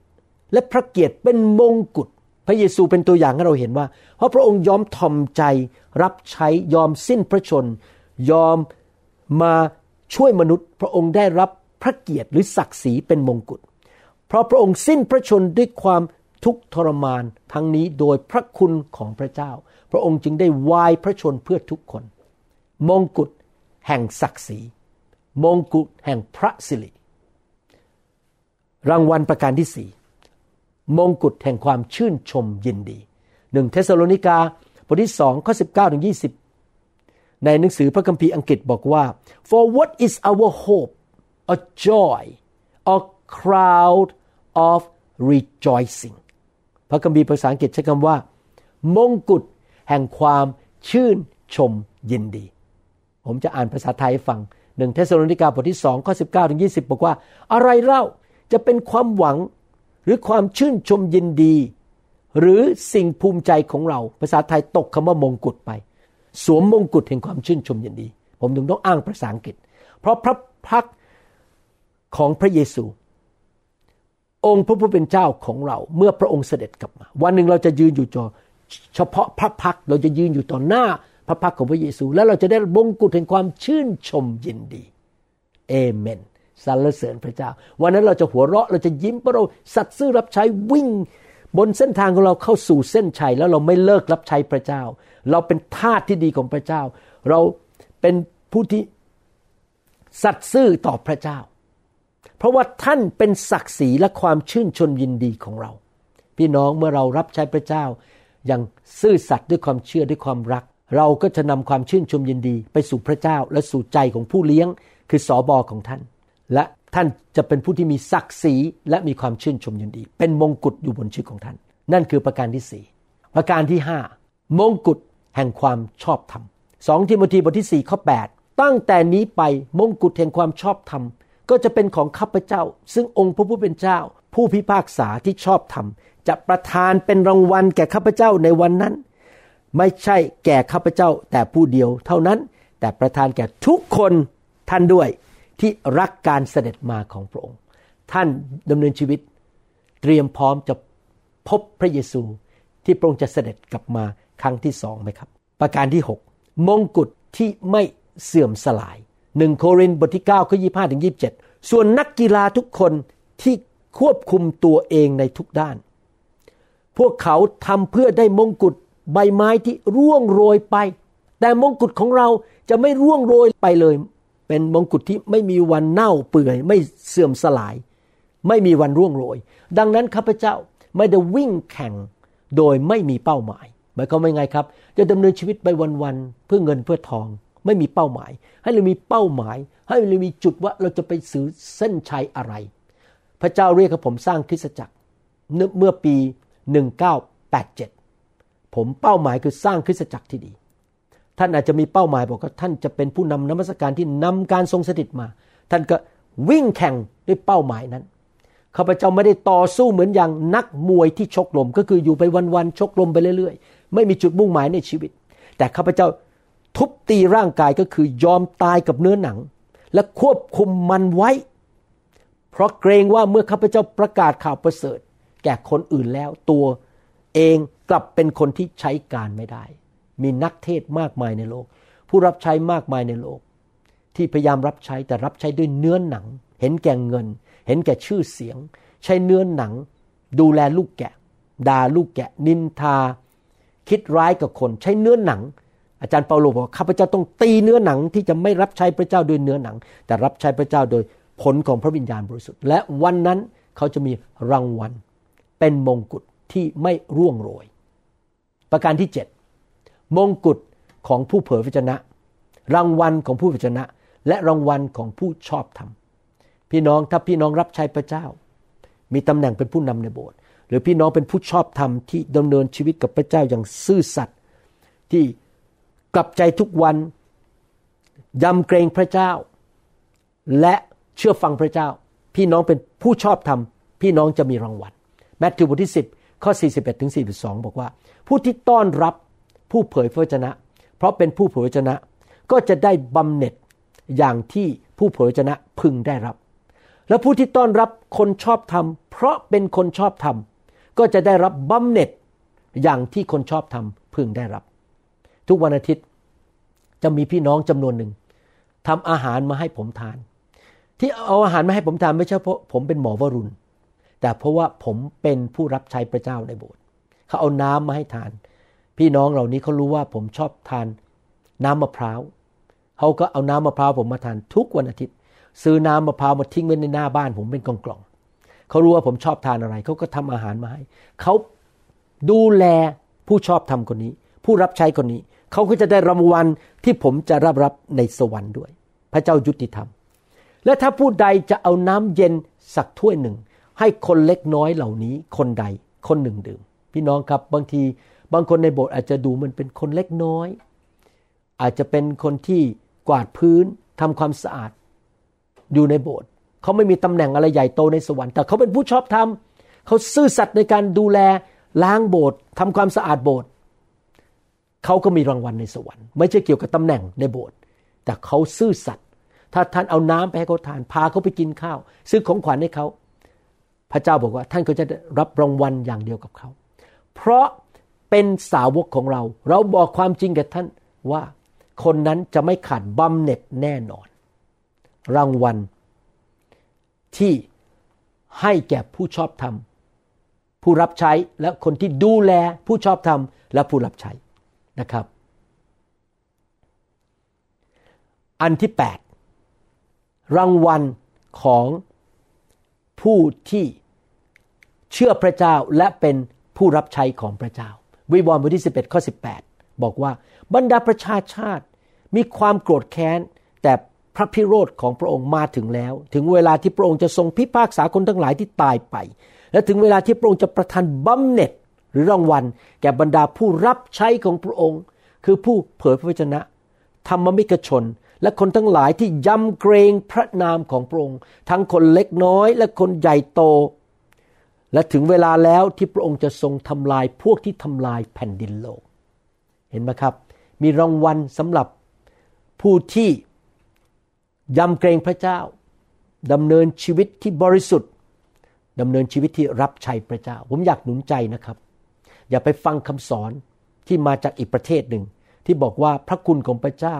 และพระเกียรติเป็นมงกุฎพระเยซูเป็นตัวอย่างให้เราเห็นว่า เพราะพระองค์ยอมทอมใจรับใช้ยอมสิ้นพระชน ยอมมาช่วยมนุษย์ พระองค์ได้รับ พระเกียรติหรือศักดิ์ศรีเป็นมงกุฎ เพราะพระองค์สิ้นพระชนด้วยความทุกทรมานทั้งนี้โดยพระคุณของพระเจ้า พระองค์จึงได้วายพระชนเพื่อทุกคน มงกุฎแห่งศักดิ์ศรี มงกุฎแห่งพระสิริรางวัลประการที่สี่มงกุฎแห่งความชื่นชมยินดีหนึ่งเทสโลนิกาบทที่สองข้อสิบเก้าถึงยี่สิบในหนังสือพระคัมภีร์อังกฤษบอกว่า for what is our hope or joy or crown of rejoicing พระคัมภีร์ภาษาอังกฤษใช้คำว่า มงกุฎแห่งความชื่นชมยินดี ผมจะอ่านภาษาไทยฟังหนึ่งเทสโลนิกาบทที่สองข้อสิบเก้าถึงยี่สิบบอกว่า อะไรเล่าจะเป็นความหวังหรือความชื่นชมยินดี หรือสิ่งภูมิใจของเรา ภาษาไทยตกคำว่ามงกุฎไป สวมมงกุฎแห่งความชื่นชมยินดี ผมถึงต้องอ้างภาษาอังกฤษ เพราะพระพัก ของพระเยซู องค์พระผู้เป็นเจ้าของเรา เมื่อพระองค์เสด็จกลับมา วันหนึ่งเราจะยืนอยู่จอเฉพาะพระพักเราจะยืนอยู่ต่อหน้าพระพักของพระเยซู แล้วเราจะได้บงกุฎแห่งความชื่นชมยินดีเอเมนสรรเสริญพระเจ้า วันนั้นเราจะหัวเราะเราจะยิ้มเพราะเราสัตย์ซื่อรับใช้วิ่ง บนเส้นทางของเราเข้าสู่เส้นชัยแล้วเราไม่เลิกรับใช้พระเจ้า เราเป็นทาสที่ดีของพระเจ้า เราเป็นผู้ที่สัตย์ซื่อต่อพระเจ้า เพราะว่าท่านเป็นศักดิ์ศรีและความชื่นชมยินดีของเรา พี่น้องเมื่อเรารับใช้พระเจ้า อย่างซื่อสัตย์ด้วยความเชื่อด้วยความรัก เราก็จะนำความชื่นชมยินดี ไปสู่พระเจ้าและสู่ใจของผู้เลี้ยง คือสอบอของท่าน และท่านจะเป็นผู้ที่มีศักดิ์ศรีและมีความชื่นชมยินดี เป็นมงกุฎอยู่บนชีวิตของท่าน นั่นคือประการที่สี่ประการที่ห้ามงกุฎแห่งความชอบธรรมสองทิโมธีบทที่สี่ข้อ8ตั้งแต่นี้ไปมงกุฎแห่งความชอบธรรม ก็จะเป็นของข้าพเจ้า ซึ่งองค์พระผู้เป็นเจ้า ผู้พิพากษาที่ชอบธรรม จะประทานเป็นรางวัลแก่ข้าพเจ้าในวันนั้น ไม่ใช่แก่ข้าพเจ้าแต่ผู้เดียวเท่านั้น แต่ประทานแก่ทุกคนท่านด้วยที่รักการเสด็จมาของพระองค์ ท่านดำเนินชีวิต เตรียมพร้อมจะพบพระเยซูที่พระองค์จะเสด็จกลับมาครั้งที่สองไหมครับ ประการที่ 6 มงกุฎที่ไม่เสื่อมสลาย หนึ่งโครินธ์บทที่9ข้อ25ถึง27 ส่วนนักกีฬาทุกคนที่ควบคุมตัวเองในทุกด้าน พวกเขาทำเพื่อได้มงกุฎใบไม้ที่ร่วงโรยไป แต่มงกุฎของเราจะไม่ร่วงโรยไปเลย เป็นมงกุฎที่ไม่มีวันเน่าเปื่อย ไม่เสื่อมสลาย ไม่มีวันร่วงโรย ดังนั้นข้าพเจ้าไม่ได้วิ่งแข่งโดยไม่มีเป้าหมายหมายความว่าไงครับ จะดำเนินชีวิตไปวันๆเพื่อเงินเพื่อทอง ไม่มีเป้าหมาย ให้เรามีเป้าหมาย ให้เรามีจุดว่าเราจะไปสื่อเส้นชัยอะไร พระเจ้าเรียกผมสร้างคริสตจักรเมื่อปี 1987 ผมเป้าหมายคือสร้างคริสตจักรที่ดี ท่านอาจจะมีเป้าหมายบอกว่าท่านจะเป็นผู้นำนมัสการที่นำการทรงสถิตมา ท่านก็วิ่งแข่งด้วยเป้าหมายนั้นข้าพเจ้าไม่ได้ต่อสู้เหมือนอย่างนักมวยที่ชกลม ก็คืออยู่ไปวันๆชกลมไปเรื่อยๆ ไม่มีจุดมุ่งหมายในชีวิต แต่ข้าพเจ้า ทุบตีร่างกายก็คือยอมตายกับเนื้อหนัง และควบคุมมันไว้ เพราะเกรงว่าเมื่อข้าพเจ้าประกาศข่าวประเสริฐ แก่คนอื่นแล้ว ตัวเองกลับเป็นคนที่ใช้การไม่ได้ มีนักเทศมากมายในโลก ผู้รับใช้มากมายในโลก ที่พยายามรับใช้แต่รับใช้ด้วยเนื้อหนัง เห็นแก่เงิน เห็นแก่ชื่อเสียง ใช้เนื้อหนัง ดูแลลูกแกะด่าลูกแกะ นินทา คิดร้ายกับคน ใช้เนื้อหนัง อาจารย์เปาโลบอกข้าพเจ้าต้องตีเนื้อหนังที่จะไม่รับใช้พระเจ้าด้วยเนื้อหนัง แต่รับใช้พระเจ้าโดยผลของพระวิญญาณบริสุทธิ์ และวันนั้นเขาจะมีรางวัล เป็นมงกุฎที่ไม่ร่วงโรย ประการที่ 7 มงกุฎของผู้เผยพระชนะ รางวัลของผู้เผยพระชนะ และรางวัลของผู้ชอบธรรม พี่น้องถ้าพี่น้องรับใช้พระเจ้า มีตำแหน่งเป็นผู้นำในโบสถ์หรือพี่น้องเป็นผู้ชอบธรรมที่ดำเนินชีวิตกับพระเจ้าอย่างซื่อสัตย์ที่ กลับใจทุกวัน ยำเกรงพระเจ้า และเชื่อฟังพระเจ้า พี่น้องเป็นผู้ชอบธรรม พี่น้องจะมีรางวัลแมทธิวบทที่ 10 ข้อ 41ถึง42 บอกว่า ผู้ที่ต้อนรับผู้เผยพระวจนะ เพราะเป็นผู้เผยพระวจนะ ก็จะได้บำเหน็จอย่างที่ผู้เผยพระวจนะพึงได้รับ และผู้ที่ต้อนรับคนชอบธรรม เพราะเป็นคนชอบธรรม ก็จะได้รับบำเหน็จอย่างที่คนชอบธรรมพึงได้รับ ทุกวันอาทิตย์ จะมีพี่น้องจำนวนหนึ่งทำอาหารมาให้ผมทาน ที่เอาอาหารมาให้ผมทานไม่ใช่เพราะผมเป็นหมอวรุณ แต่เพราะว่าผมเป็นผู้รับใช้พระเจ้าในโบสถ์เขาเอาน้ำมาให้ทาน พี่น้องเหล่านี้เขารู้ว่าผมชอบทานน้ำมะพร้าวเขาก็เอาน้ำมะพร้าวผมมาทานทุกวันอาทิตย์ ซื้อน้ำมะพร้าวมาทิ้งไว้ในหน้าบ้าน ผมเป็นกล่องๆเขารู้ว่าผมชอบทานอะไร เขาก็ทำอาหารมาให้เขาดูแลผู้ชอบทำคนนี้ ผู้รับใช้คนนี้ เขาก็จะได้รางวัลที่ผมจะรับรับในสวรรค์ด้วย พระเจ้ายุติธรรม และถ้าผู้ใดจะเอาน้ำเย็นสักถ้วยหนึ่ง ให้คนเล็กน้อยเหล่านี้คนใดคนหนึ่งดื่ม พี่น้องครับบางทีบางคนในโบสถ์อาจจะดูมันเป็นคนเล็กน้อย อาจจะเป็นคนที่กวาดพื้นทำความสะอาด อยู่ในโบสถ์เขาไม่มีตำแหน่งอะไรใหญ่โตในสวรรค์แต่เขาเป็นผู้ชอบธรรมเขาซื่อสัตย์ในการดูแลล้างโบสถ์ทำความสะอาดโบสถ์ เขาก็มีรางวัลในสวรรค์ไม่ใช่เกี่ยวกับตำแหน่งในโบสถ์แต่เขาซื่อสัตย์ถ้าท่านเอาน้ำไปให้เขาทานพาเขาไปกินข้าว ซื้อของขวัญให้เขา พระเจ้าบอกว่าท่านก็จะรับรางวัลอย่างเดียวกับเขา เพราะเป็นสาวกของเรา เราบอกความจริงกับท่านว่าคนนั้นจะไม่ขาดบำเหน็จแน่นอน รางวัลที่ให้แก่ผู้ชอบธรรมผู้รับใช้และคนที่ดูแลผู้ชอบธรรมและผู้รับใช้ นะครับ อันที่ 8 รางวัลของผู้ที่เชื่อพระเจ้าและเป็นผู้รับใช้ของพระเจ้า วิวรณ์บทที่ 11 ข้อ 18 บอกว่าบรรดาประชาชาติมีความโกรธแค้น แต่พระพิโรธของพระองค์มาถึงแล้ว ถึงเวลาที่พระองค์จะทรงพิพากษาคนทั้งหลายที่ตายไป และถึงเวลาที่พระองค์จะประทานบำเหน็จ รือรางวัล แก่บรรดาผู้รับใช้ของพระองค์ คือผู้เผยพระวจนะ ธรรมมิกชน และคนทั้งหลายที่ยำเกรงพระนามของพระองค์ ทั้งคนเล็กน้อยและคนใหญ่โต และถึงเวลาแล้วที่พระองค์จะทรงทำลายพวกที่ทำลายแผ่นดินโลก เห็นไหมครับ มีรางวัลสำหรับผู้ที่ยำเกรงพระเจ้าดำเนินชีวิตที่บริสุทธิ์ดำเนินชีวิตที่รับใช้พระเจ้า ผมอยากหนุนใจนะครับ อย่าไปฟังคำสอนที่มาจากอีกประเทศหนึ่ง ที่บอกว่าพระคุณของพระเจ้า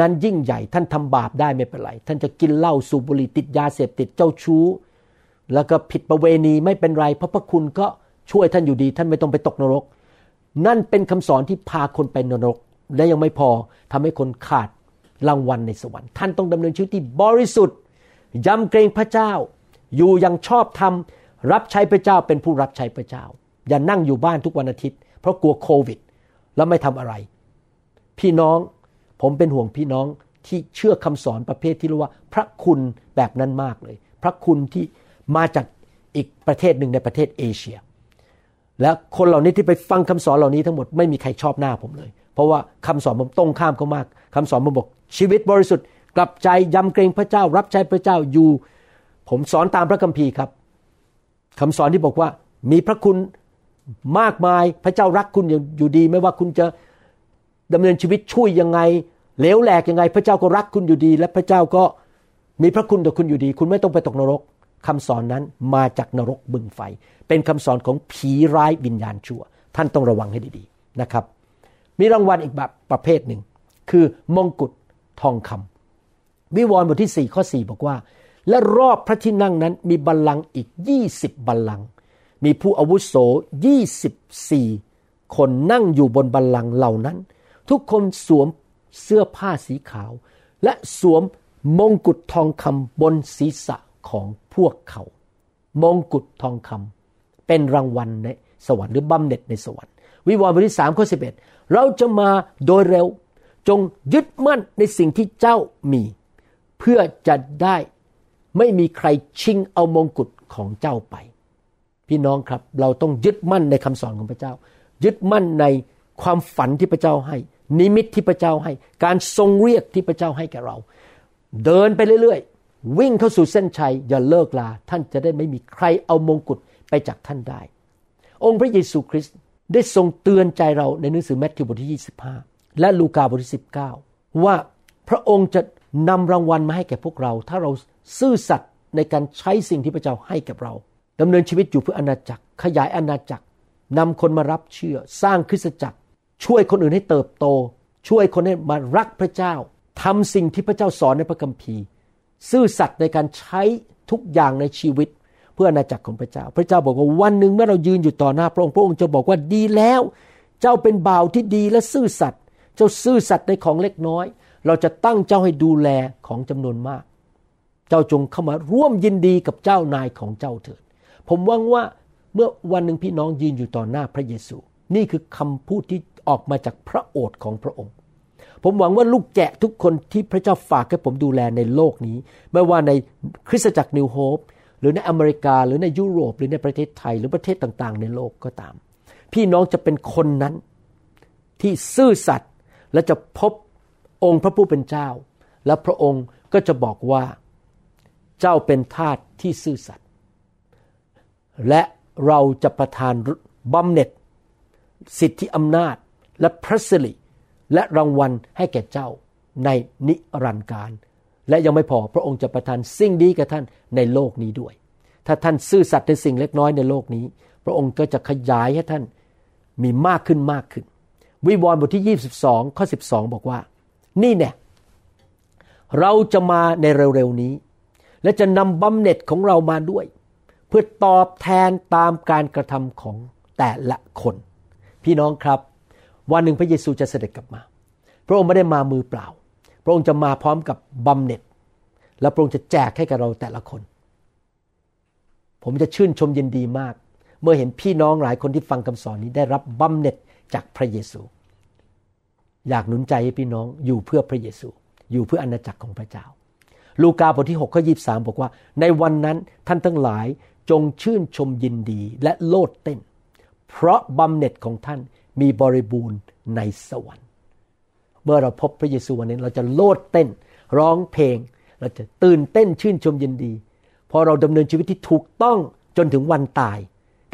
นั้นยิ่งใหญ่ท่านทำบาปได้ไม่เป็นไร ท่านจะกินเหล้าสูบบุหรี่ติดยาเสพติดเจ้าชู้ แล้วก็ผิดประเวณีไม่เป็นไร เพราะพระคุณก็ช่วยท่านอยู่ดี ท่านไม่ต้องไปตกนรก นั่นเป็นคำสอนที่พาคนไปนรก และยังไม่พอทำให้คนขาดรางวัลในสวรรค์ ท่านต้องดำเนินชีวิตที่บริสุทธิ์ยำเกรงพระเจ้า อยู่ยังชอบธรรมรับใช้พระเจ้าเป็นผู้รับใช้พระเจ้า อย่านั่งอยู่บ้านทุกวันอาทิตย์ เพราะกลัวโควิด แล้วไม่ทำอะไร พี่น้องผมเป็นห่วงพี่น้องที่เชื่อคำสอนประเภทที่เรียกว่า พระคุณแบบนั้นมากเลย พระคุณที่มาจากอีกประเทศหนึ่งในประเทศเอเชีย และคนเหล่านี้ที่ไปฟังคำสอนเหล่านี้ทั้งหมดไม่มีใครชอบหน้าผมเลย เพราะว่าคำสอนผมตรงข้ามเขามากคำสอนผมบอกชีวิตบริสุทธิ์กลับใจยำเกรงพระเจ้า รับใช้พระเจ้าอยู่ ผมสอนตามพระคัมภีร์ครับคำสอนที่บอกว่ามีพระคุณ มากมายพระเจ้ารักคุณอยู่ดี ไม่ว่าคุณจะดำเนินชีวิตช่วยยังไงเลวแหลกยังไง พระเจ้าก็รักคุณอยู่ดี และพระเจ้าก็มีพระคุณต่อคุณอยู่ดี คุณไม่ต้องไปตกนรกคำสอนนั้นมาจากนรกบึงไฟ เป็นคำสอนของผีร้ายวิญญาณชั่ว ท่านต้องระวังให้ดีๆนะครับ มีรางวัลอีกแบบประเภทหนึ่ง คือมงกุฎทองคำวิวรณ์บทที่สี่ข้อสี่บอกว่า และรอบพระที่นั่งนั้นมีบัลลังก์อีกยี่สิบบัลลังก์ มีผู้อาวุโสยี่สิบสี่คนนั่งอยู่บนบัลลังก์เหล่านั้น ทุกคนสวมเสื้อผ้าสีขาว และสวมมงกุฎทองคำบนศีรษะของพวกเขา มงกุฎทองคำเป็นรางวัลในสวรรค์หรือบำเหน็จในสวรรค์ วิวรณ์บทที่สามข้อสิบเอ็ดเราจะมาโดยเร็ว จงยึดมั่นในสิ่งที่เจ้ามี เพื่อจะได้ไม่มีใครชิงเอามงกุฎของเจ้าไป พี่น้องครับ เราต้องยึดมั่นในคำสอนของพระเจ้า ยึดมั่นในความฝันที่พระเจ้าให้ นิมิตที่พระเจ้าให้ การทรงเรียกที่พระเจ้าให้แก่เรา เดินไปเรื่อยๆ วิ่งเข้าสู่เส้นชัย อย่าเลิกลา ท่านจะได้ไม่มีใครเอามงกุฎไปจากท่านได้ องค์พระเยซูคริสต์ได้ทรงเตือนใจเราในหนังสือแมทธิวบทที่ 25 และลูกาบทที่สิบเก้าว่าพระองค์จะนำรางวัลมาให้แก่พวกเรา ถ้าเราซื่อสัตย์ในการใช้สิ่งที่พระเจ้าให้กับเรา ดำเนินชีวิตอยู่เพื่ออนาจักร ขยายอาณาจักรนำคนมารับเชื่อ สร้างคริสตจักร ช่วยคนอื่นให้เติบโต ช่วยคนให้มารักพระเจ้าทำสิ่งที่พระเจ้าสอนในพระคัมภีร์ ซื่อสัตย์ในการใช้ทุกอย่างในชีวิต เพื่ออาณาจักรของพระเจ้า พระเจ้าบอกว่าวันหนึ่งเมื่อเรายืนอยู่ต่อหน้าพระองค์พระองค์จะบอกว่าดีแล้ว เจ้าเป็นบ่าวที่ดีและซื่อสัตย์เจ้าซื่อสัตย์ในของเล็กน้อย เราจะตั้งเจ้าให้ดูแลของจำนวนมาก เจ้าจงเข้ามาร่วมยินดีกับเจ้านายของเจ้าเถิด ผมหวังว่าเมื่อวันหนึ่งพี่น้องยืนอยู่ต่อหน้าพระเยซู นี่คือคำพูดที่ออกมาจากพระโอษฐ์ของพระองค์ ผมหวังว่าลูกแกะทุกคนที่พระเจ้าฝากให้ผมดูแลในโลกนี้ ไม่ว่าในคริสตจักรนิวโฮปหรือในอเมริกา หรือในยุโรป หรือในประเทศไทย หรือประเทศต่างๆ ในโลกก็ตาม พี่น้องจะเป็นคนนั้นที่ซื่อสัตย์และจะพบองค์พระผู้เป็นเจ้า และพระองค์ก็จะบอกว่าเจ้าเป็นทาสที่ซื่อสัตย์ และเราจะประทานบำเหน็จ สิทธิอำนาจและพระสิริและรางวัลให้แก่เจ้าในนิรันดร์การ และยังไม่พอพระองค์จะประทานสิ่งดีกับท่านในโลกนี้ด้วย ถ้าท่านซื่อสัตย์ในสิ่งเล็กน้อยในโลกนี้ พระองค์ก็จะขยายให้ท่านมีมากขึ้นมากขึ้น วิวรณ์บทที่ 22 ข้อ 12 บอกว่า นี่เนี่ยเราจะมาในเร็วๆนี้ และจะนำบำเหน็จของเรามาด้วย เพื่อตอบแทนตามการกระทำของแต่ละคน พี่น้องครับ วันหนึ่งพระเยซูจะเสด็จกลับมา พระองค์ไม่ได้มามือเปล่า พระองค์จะมาพร้อมกับบำเหน็จ และพระองค์จะแจกให้กับเราแต่ละคน ผมจะชื่นชมยินดีมาก เมื่อเห็นพี่น้องหลายคนที่ฟังคำสอนนี้ได้รับบำเหน็จจากพระเยซู อยากหนุนใจให้พี่น้องอยู่เพื่อพระเยซู อยู่เพื่ออาณาจักรของพระเจ้าลูกาบทที่6ข้อยีบอกว่า ในวันนั้นท่านทั้งหลาย จงชื่นชมยินดีและโลดเต้น เพราะบำเหน็จของท่านมีบริบูรณ์ในสวรรค์ เมื่อเราพบพระเยซูวันนี้เราจะโลดเต้น ร้องเพลง เราจะตื่นเต้นชื่นชมยินดี พอเราดำเนินชีวิตที่ถูกต้องจนถึงวันตาย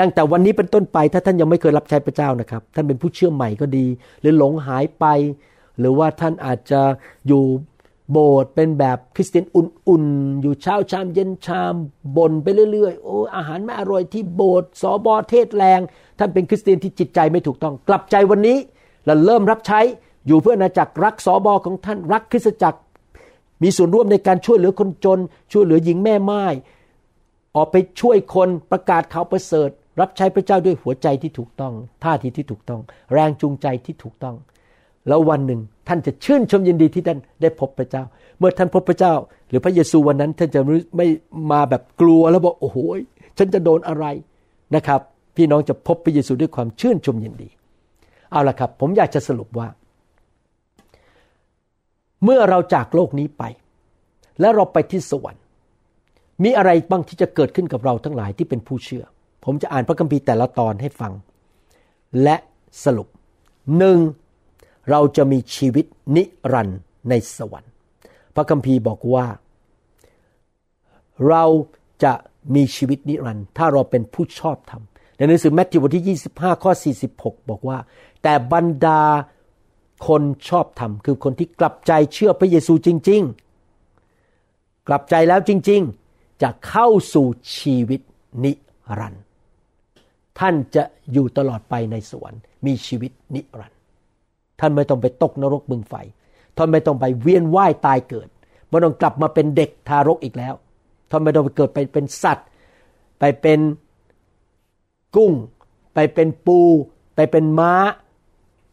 ตั้งแต่วันนี้เป็นต้นไปถ้าท่านยังไม่เคยรับใช้พระเจ้านะครับ ท่านเป็นผู้เชื่อใหม่ก็ดี หรือหลงหายไป หรือว่าท่านอาจจะอยู่ โบสถ์เป็นแบบคริสเตียนอุ่นๆ อยู่เช้าชามเย็นชามบนไปเรื่อยๆ โอ้อาหารไม่อร่อยที่โบสถ์สอบอเทศแรง ท่านเป็นคริสเตียนที่จิตใจไม่ถูกต้อง กลับใจวันนี้ แล้วเริ่มรับใช้อยู่เพื่ออาณาจักรรักสอบอของท่านรักคริสตจักร มีส่วนร่วมในการช่วยเหลือคนจน ช่วยเหลือหญิงแม่ไม้ออกไปช่วยคนประกาศข่าวประเสริฐ รับใช้พระเจ้าด้วยหัวใจที่ถูกต้อง ท่าทีที่ถูกต้อง แรงจูงใจที่ถูกต้อง แล้ววันหนึ่ง ท่านจะชื่นชมยินดีที่ท่านได้พบพระเจ้า เมื่อท่านพบพระเจ้า หรือพระเยซูวันนั้นท่านจะไม่มาแบบกลัวแล้วบอกโอ้โหฉันจะโดนอะไรนะครับ พี่น้องจะพบพระเยซูด้วยความชื่นชมยินดี เอาละครับ ผมอยากจะสรุปว่า เมื่อเราจากโลกนี้ไป และเราไปที่สวรรค์ มีอะไรบ้างที่จะเกิดขึ้นกับเราทั้งหลายที่เป็นผู้เชื่อ ผมจะอ่านพระคัมภีร์แต่ละตอนให้ฟัง และสรุปหนึ่ง เราจะมีชีวิตนิรันดร์ในสวรรค์ พระคัมภีร์บอกว่า เราจะมีชีวิตนิรันดร์ถ้าเราเป็นผู้ชอบธรรมในหนังสือแมทธิวบทที่ 25 ข้อ 46 บอกว่า แต่บรรดาคนชอบธรรมคือคนที่กลับใจเชื่อพระเยซูจริง ๆ กลับใจแล้วจริง ๆ จะเข้าสู่ชีวิตนิรันดร์ท่านจะอยู่ตลอดไปในสวรรค์มีชีวิตนิรันดร์ ท่านไม่ต้องไปตกนรกบึงไฟ ท่านไม่ต้องไปเวียนว่ายตายเกิดไม่ต้องกลับมาเป็นเด็กทารกอีกแล้ว ท่านไม่ต้องไปเกิดไปเป็นสัตว์ ไปเป็นกุ้ง ไปเป็นปู ไปเป็นม้า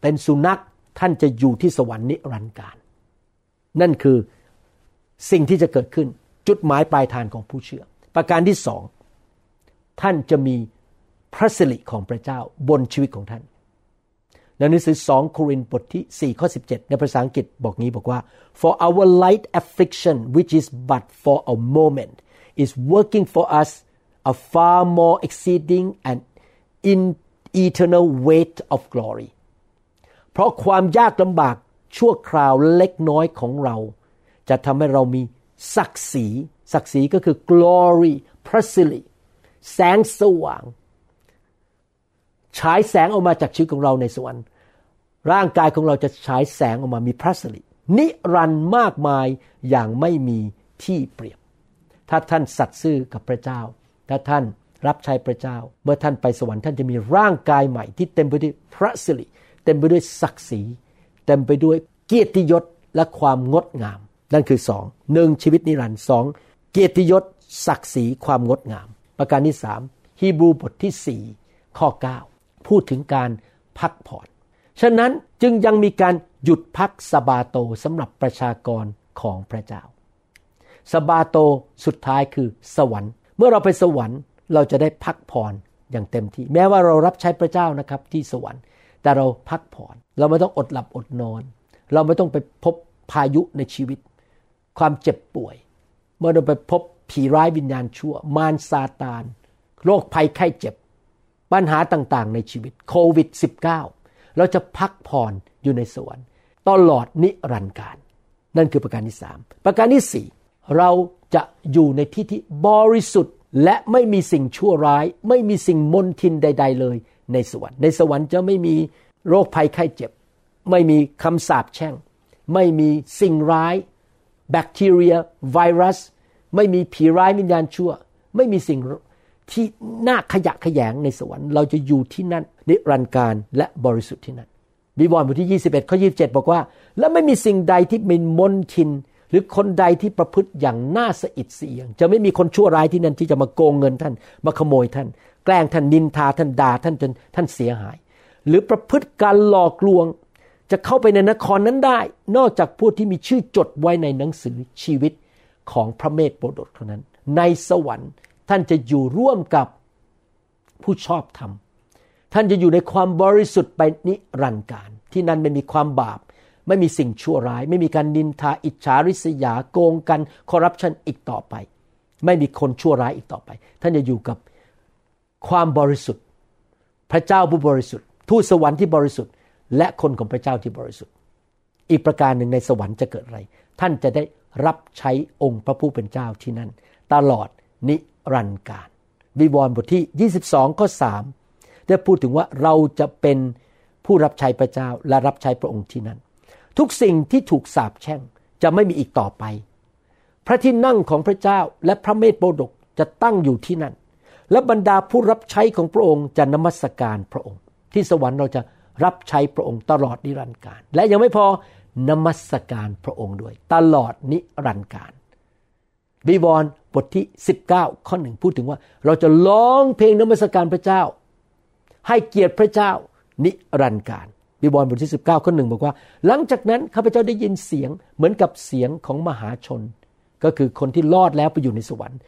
เป็นสุนัข ท่านจะอยู่ที่สวรรค์นิรันดร์การ นั่นคือสิ่งที่จะเกิดขึ้นจุดหมายปลายทางของผู้เชื่อ ประการที่สองท่านจะมีพระสิริของพระเจ้าบนชีวิตของท่าน ในหนังสือ 2 โครินธ์บทที่ 4 ข้อ 17 ในภาษาอังกฤษบอกงี้บอกว่า for our light affliction which is but for a moment is working for us a far more exceeding and in eternal weight of glory เพราะความยากลำบากชั่วคราวเล็กน้อยของเรา จะทำให้เรามีศักดิ์ศรีศักดิ์ศรีก็คือ glory พระสิริแสงสว่างฉายแสงออกมาจากชีวิตของเราในสวรรค์ ร่างกายของเราจะฉายแสงออกมามีพระสิรินิรันด์มากมายอย่างไม่มีที่เปรียบ ถ้าท่านสัตย์ซื่อกับพระเจ้า ถ้าท่านรับใช้พระเจ้า เมื่อท่านไปสวรรค์ท่านจะมีร่างกายใหม่ที่เต็มไปด้วยพระสิริ เต็มไปด้วยศักดิ์ศรี เต็มไปด้วยเกียรติยศและความงดงาม นั่นคือสองหนึ่งชีวิตนิรันดร์สองเกียรติยศศักดิ์ศรีความงดงาม ประการที่สามฮีบรูบทที่สี่ข้อ 9 พูดถึงการพักผ่อน ฉะนั้นจึงยังมีการหยุดพักสบาโตสำหรับประชากรของพระเจ้า สบาโตสุดท้ายคือสวรรค์ เมื่อเราไปสวรรค์เราจะได้พักผ่อนอย่างเต็มที่ แม้ว่าเรารับใช้พระเจ้านะครับที่สวรรค์ แต่เราพักผ่อน เราไม่ต้องอดหลับอดนอน เราไม่ต้องไปพบพายุในชีวิต ความเจ็บป่วย เมื่อเราไปพบผีร้ายวิญญาณชั่ว มารซาตาน โรคภัยไข้เจ็บ ปัญหาต่างๆ ในชีวิตโควิด -19 เราจะพักผ่อนอยู่ในสวรรค์ตลอดนิรันดร์การ นั่นคือประการที่สามประการที่สี่เราจะอยู่ในที่ที่บริสุทธิ์ และไม่มีสิ่งชั่วร้าย ไม่มีสิ่งมนทินใด ๆ เลย ในสวรรค์ ในสวรรค์จะไม่มีโรคภัยไข้เจ็บ ไม่มีคำสาปแช่ง ไม่มีสิ่งร้าย แบคทีเรีย ไวรัส ไม่มีผีร้ายวิญญาณชั่ว ไม่มีสิ่ง ที่น่าขยะขยงในสวรรค์เราจะอยู่ที่นั่นนิรันดร์การและบริสุทธิ์ที่นั่นบีวรณ์บทที่ 21ข้อ27 บอกว่า และไม่มีสิ่งใดที่เป็นมนทิน หรือคนใดที่ประพฤติอย่างน่าสะอิดเสียง จะไม่มีคนชั่วร้ายที่นั่นที่จะมาโกงเงินท่าน มาขโมยท่าน แกล้งท่านนินทาท่านด่าท่านจนท่านเสียหาย หรือประพฤติการหลอกลวง จะเข้าไปในนครนั้นได้ นอกจากผู้ที่มีชื่อจดไว้ในหนังสือชีวิตของพระเมธโปรดเท่านั้น ในสวรรค์ ท่านจะอยู่ร่วมกับผู้ชอบธรรม ท่านจะอยู่ในความบริสุทธิ์ไปนิรันดร์การ ที่นั่นไม่มีความบาป ไม่มีสิ่งชั่วร้าย ไม่มีการนินทาอิจฉาริษยาโกงกันคอร์รัปชันอีกต่อไป ไม่มีคนชั่วร้ายอีกต่อไป ท่านจะอยู่กับความบริสุทธิ์ พระเจ้าผู้บริสุทธิ์ ทูตสวรรค์ที่บริสุทธิ์ และคนของพระเจ้าที่บริสุทธิ์ อีกประการหนึ่งในสวรรค์จะเกิดอะไร ท่านจะได้รับใช้องค์พระผู้เป็นเจ้าที่นั่น ตลอดนิ รันการ วิวรณ์บทที่ 22 ข้อ 3 ได้พูดถึงว่าเราจะเป็นผู้รับใช้พระเจ้าและรับใช้พระองค์ที่นั่น ทุกสิ่งที่ถูกสาปแช่งจะไม่มีอีกต่อไป พระที่นั่งของพระเจ้าและพระเมธโปรดกจะตั้งอยู่ที่นั่น และบรรดาผู้รับใช้ของพระองค์จะนมัสการพระองค์ ที่สวรรค์เราจะรับใช้พระองค์ตลอดนิรันดร์การ และยังไม่พอนมัสการพระองค์ด้วย ตลอดนิรันดร์การบิวรณ์ บทที่ 19 ข้อหนึ่งพูดถึงว่า เราจะร้องเพลงนมัสการพระเจ้า ให้เกียรติพระเจ้านิรันดร์การบิวรณ์บทที่ 19 ข้อหนึ่งบอกว่า หลังจากนั้นข้าพเจ้าได้ยินเสียงเหมือนกับเสียงของมหาชน ก็คือคนที่รอดแล้วไปอยู่ในสวรรค์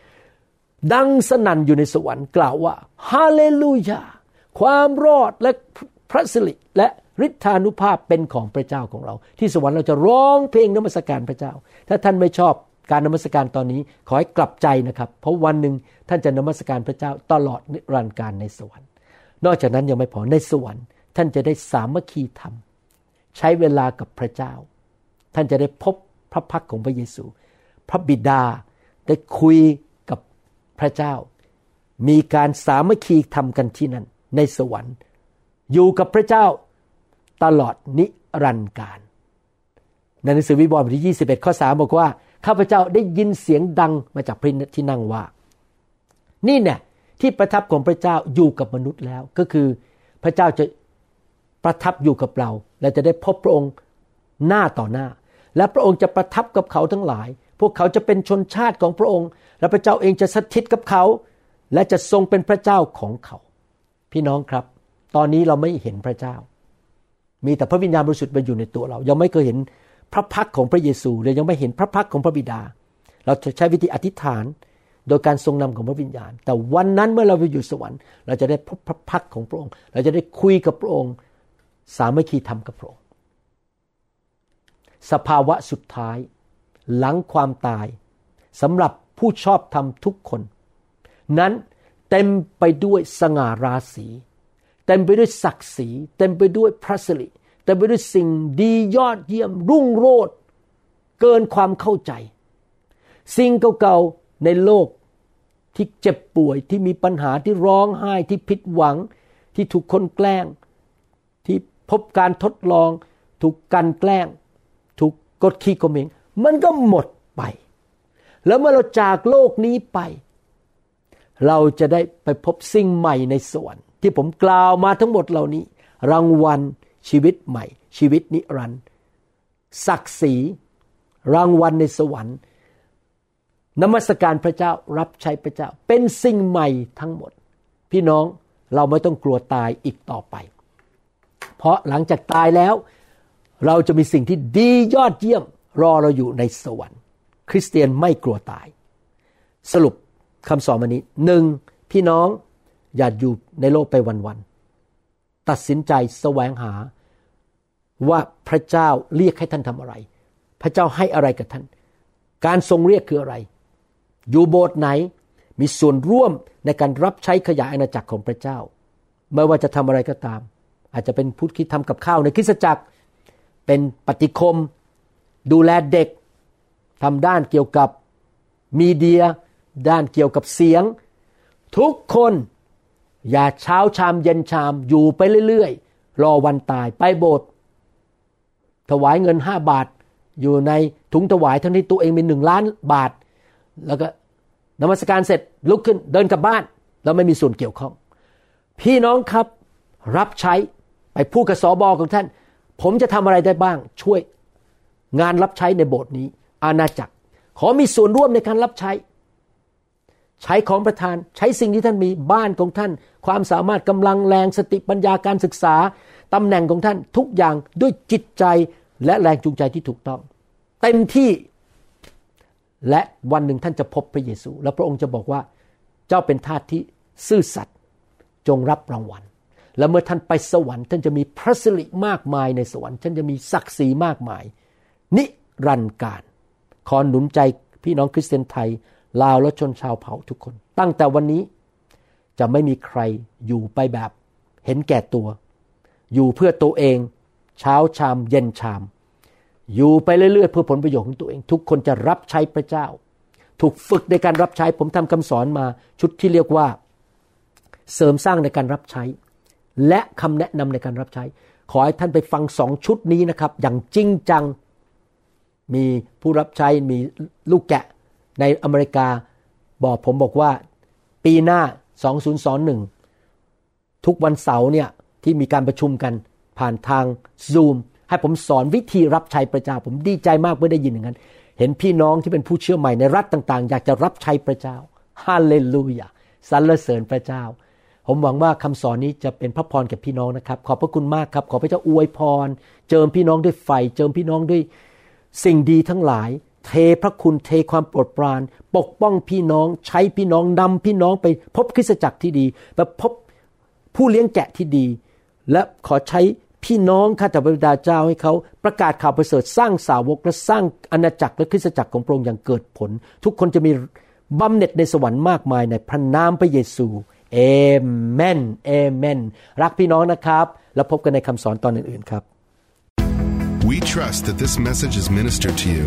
ดังสนั่นอยู่ในสวรรค์กล่าวว่าฮาเลลูยาความรอดและพระสิริและฤทธานุภาพเป็นของพระเจ้าของเรา ที่สวรรค์เราจะร้องเพลงนมัสการพระเจ้า ถ้าท่านไม่ชอบ การนมัสการตอนนี้ขอให้กลับใจนะครับ เพราะวันหนึ่งท่านจะนมัสการพระเจ้าตลอดนิรันดร์การในสวรรค์ นอกจากนั้นยังไม่พอในสวรรค์ ท่านจะได้สามัคคีธรรม ใช้เวลากับพระเจ้า ท่านจะได้พบพระพักของพระเยซู พระบิดาได้คุยกับพระเจ้า มีการสามัคคีทำกันที่นั่นในสวรรค์ อยู่กับพระเจ้าตลอดนิรันดร์การในหนังสือวิบวรณ์บทที่ 21 ข้อ 3 บอกว่า ข้าพเจ้าได้ยินเสียงดังมาจากพระที่นั่งว่า นี่เนี่ยที่ประทับของพระเจ้าอยู่กับมนุษย์แล้ว ก็คือพระเจ้าจะประทับอยู่กับเราและจะได้พบพระองค์หน้าต่อหน้า และพระองค์จะประทับกับเขาทั้งหลาย พวกเขาจะเป็นชนชาติของพระองค์ และพระเจ้าเองจะสถิตกับเขา และจะทรงเป็นพระเจ้าของเขา พี่น้องครับ ตอนนี้เราไม่เห็นพระเจ้า มีแต่พระวิญญาณบริสุทธิ์มาอยู่ในตัวเรา ยังไม่เคยเห็น พระพักของพระเยซูเรายังไม่เห็นพระพักของพระบิดา เราจะใช้วิธีอธิษฐานโดยการทรงนำของพระวิญญาณ แต่วันนั้นเมื่อเราไปอยู่สวรรค์ เราจะได้พบพระพักของพระองค์ เราจะได้คุยกับพระองค์ สามัคคีธรรมกับพระองค์ สภาวะสุดท้าย หลังความตายสำหรับผู้ชอบธรรมทุกคน นั้นเต็มไปด้วยสง่าราศี เต็มไปด้วยศักดิ์ศรี เต็มไปด้วยพระสิริ แต่ไปด้วยสิ่งดียอดเยี่ยมรุ่งโรจน์เกินความเข้าใจ สิ่งเก่าๆในโลกที่เจ็บป่วยที่มีปัญหาที่ร้องไห้ที่ผิดหวัง ที่ถูกคนแกล้ง ที่พบการทดลอง ถูกกันแกล้ง ถูกกดขี่กมเองมันก็หมดไป แล้วเมื่อเราจากโลกนี้ไป เราจะได้ไปพบสิ่งใหม่ในสวรรค์ที่ผมกล่าวมาทั้งหมดเหล่านี้ รางวัล ชีวิตใหม่ ชีวิตนิรันดร์ศักดิ์ศรีรางวัลในสวรรค์นมัสการพระเจ้ารับใช้พระเจ้า เป็นสิ่งใหม่ทั้งหมด พี่น้องเราไม่ต้องกลัวตายอีกต่อไป เพราะหลังจากตายแล้ว เราจะมีสิ่งที่ดียอดเยี่ยม รอเราอยู่ในสวรรค์ คริสเตียนไม่กลัวตาย สรุปคำสอนวันนี้หนึ่งพี่น้องอย่าอยู่ในโลกไปวันๆตัดสินใจแสวงหา ว่าพระเจ้าเรียกให้ท่านทำอะไร พระเจ้าให้อะไรกับท่าน การทรงเรียกคืออะไร อยู่โบสถ์ไหน มีส่วนร่วมในการรับใช้ขยายอาณาจักรของพระเจ้า ไม่ว่าจะทำอะไรก็ตาม อาจจะเป็นผู้คิดทำกับข้าวในคริสตจักร เป็นปฏิคม ดูแลเด็กทำด้านเกี่ยวกับมีเดีย ด้านเกี่ยวกับเสียง ทุกคนอย่าเช้าชามเย็นชามอยู่ไปเรื่อยๆ รอวันตายไปโบสถ์ ถวายเงินห้าบาท อยู่ในถุงถวายทั้งที่ตัวเองมีหนึ่งล้านบาท แล้วก็นมัสการเสร็จลุกขึ้นเดินกลับบ้าน แล้วไม่มีส่วนเกี่ยวข้อง พี่น้องครับรับใช้ไปพูดกับสอบอของท่าน ผมจะทำอะไรได้บ้าง ช่วยงานรับใช้ในโบสถ์นี้ อาณาจักร ขอมีส่วนร่วมในการรับใช้ ใช้ของประทานใช้สิ่งที่ท่านมีบ้านของท่าน ความสามารถกำลังแรงสติปัญญาการศึกษา ตำแหน่งของท่านทุกอย่างด้วยจิตใจและแรงจูงใจที่ถูกต้อง เต็มที่และวันหนึ่งท่านจะพบพระเยซู แล้วพระองค์จะบอกว่าเจ้าเป็นทาสที่ซื่อสัตย์จงรับรางวัล และเมื่อท่านไปสวรรค์ท่านจะมีพระสิริมากมายในสวรรค์ท่านจะมีศักดิ์ศรีมากมาย นิรันดร์การ ขอหนุนใจพี่น้องคริสเตียนไทย ลาวและชนชาวเผ่าทุกคน ตั้งแต่วันนี้จะไม่มีใครอยู่ไปแบบเห็นแก่ตัว อยู่เพื่อตัวเอง เช้าชามเย็นชาม อยู่ไปเรื่อยๆเพื่อผลประโยชน์ของตัวเอง ทุกคนจะรับใช้พระเจ้า ถูกฝึกในการรับใช้ผมทำคำสอนมาชุดที่เรียกว่า เสริมสร้างในการรับใช้ และคำแนะนำในการรับใช้ ขอให้ท่านไปฟังสองชุดนี้นะครับ อย่างจริงจังมีผู้รับใช้มีลูกแกะในอเมริกา บอกผมบอกว่า ปีหน้า 2021 ทุกวันเสาร์เนี่ย ที่มีการประชุมกันผ่านทาง Zoom ให้ผมสอนวิธีรับใช้พระเจ้า ผมดีใจมากเมื่อได้ยินอย่างนั้น เห็นพี่น้องที่เป็นผู้เชื่อใหม่ในรัฐต่างๆ อยากจะรับใช้พระเจ้าฮาเลลูยาสรรเสริญพระเจ้า ผมหวังว่าคำสอนนี้จะเป็นพระพรแก่พี่น้องนะครับ ขอบพระคุณมากครับ ขอพระเจ้าอวยพร เจิมพี่น้องด้วยไฟ เจิมพี่น้องด้วยสิ่งดีทั้งหลาย เทพระคุณเทความโปรดปราน ปกป้องพี่น้อง ใช้พี่น้องนำพี่น้องไปพบคริสตจักรที่ดีไปพบผู้เลี้ยงแกะที่ดี และขอใช้พี่น้องข้าแต่พระบิดาเจ้าให้เขาประกาศข่าวประเสริฐสร้างสาวกและสร้างอาณาจักรและคริสตจักรของพระองค์อย่างเกิดผล ทุกคนจะมีบำเหน็จในสวรรค์มากมายในพระนามพระเยซูเอเมนเอเมนรักพี่น้องนะครับ แล้วพบกันในคำสอนตอนอื่นๆครับ We trust that this message is ministered to you.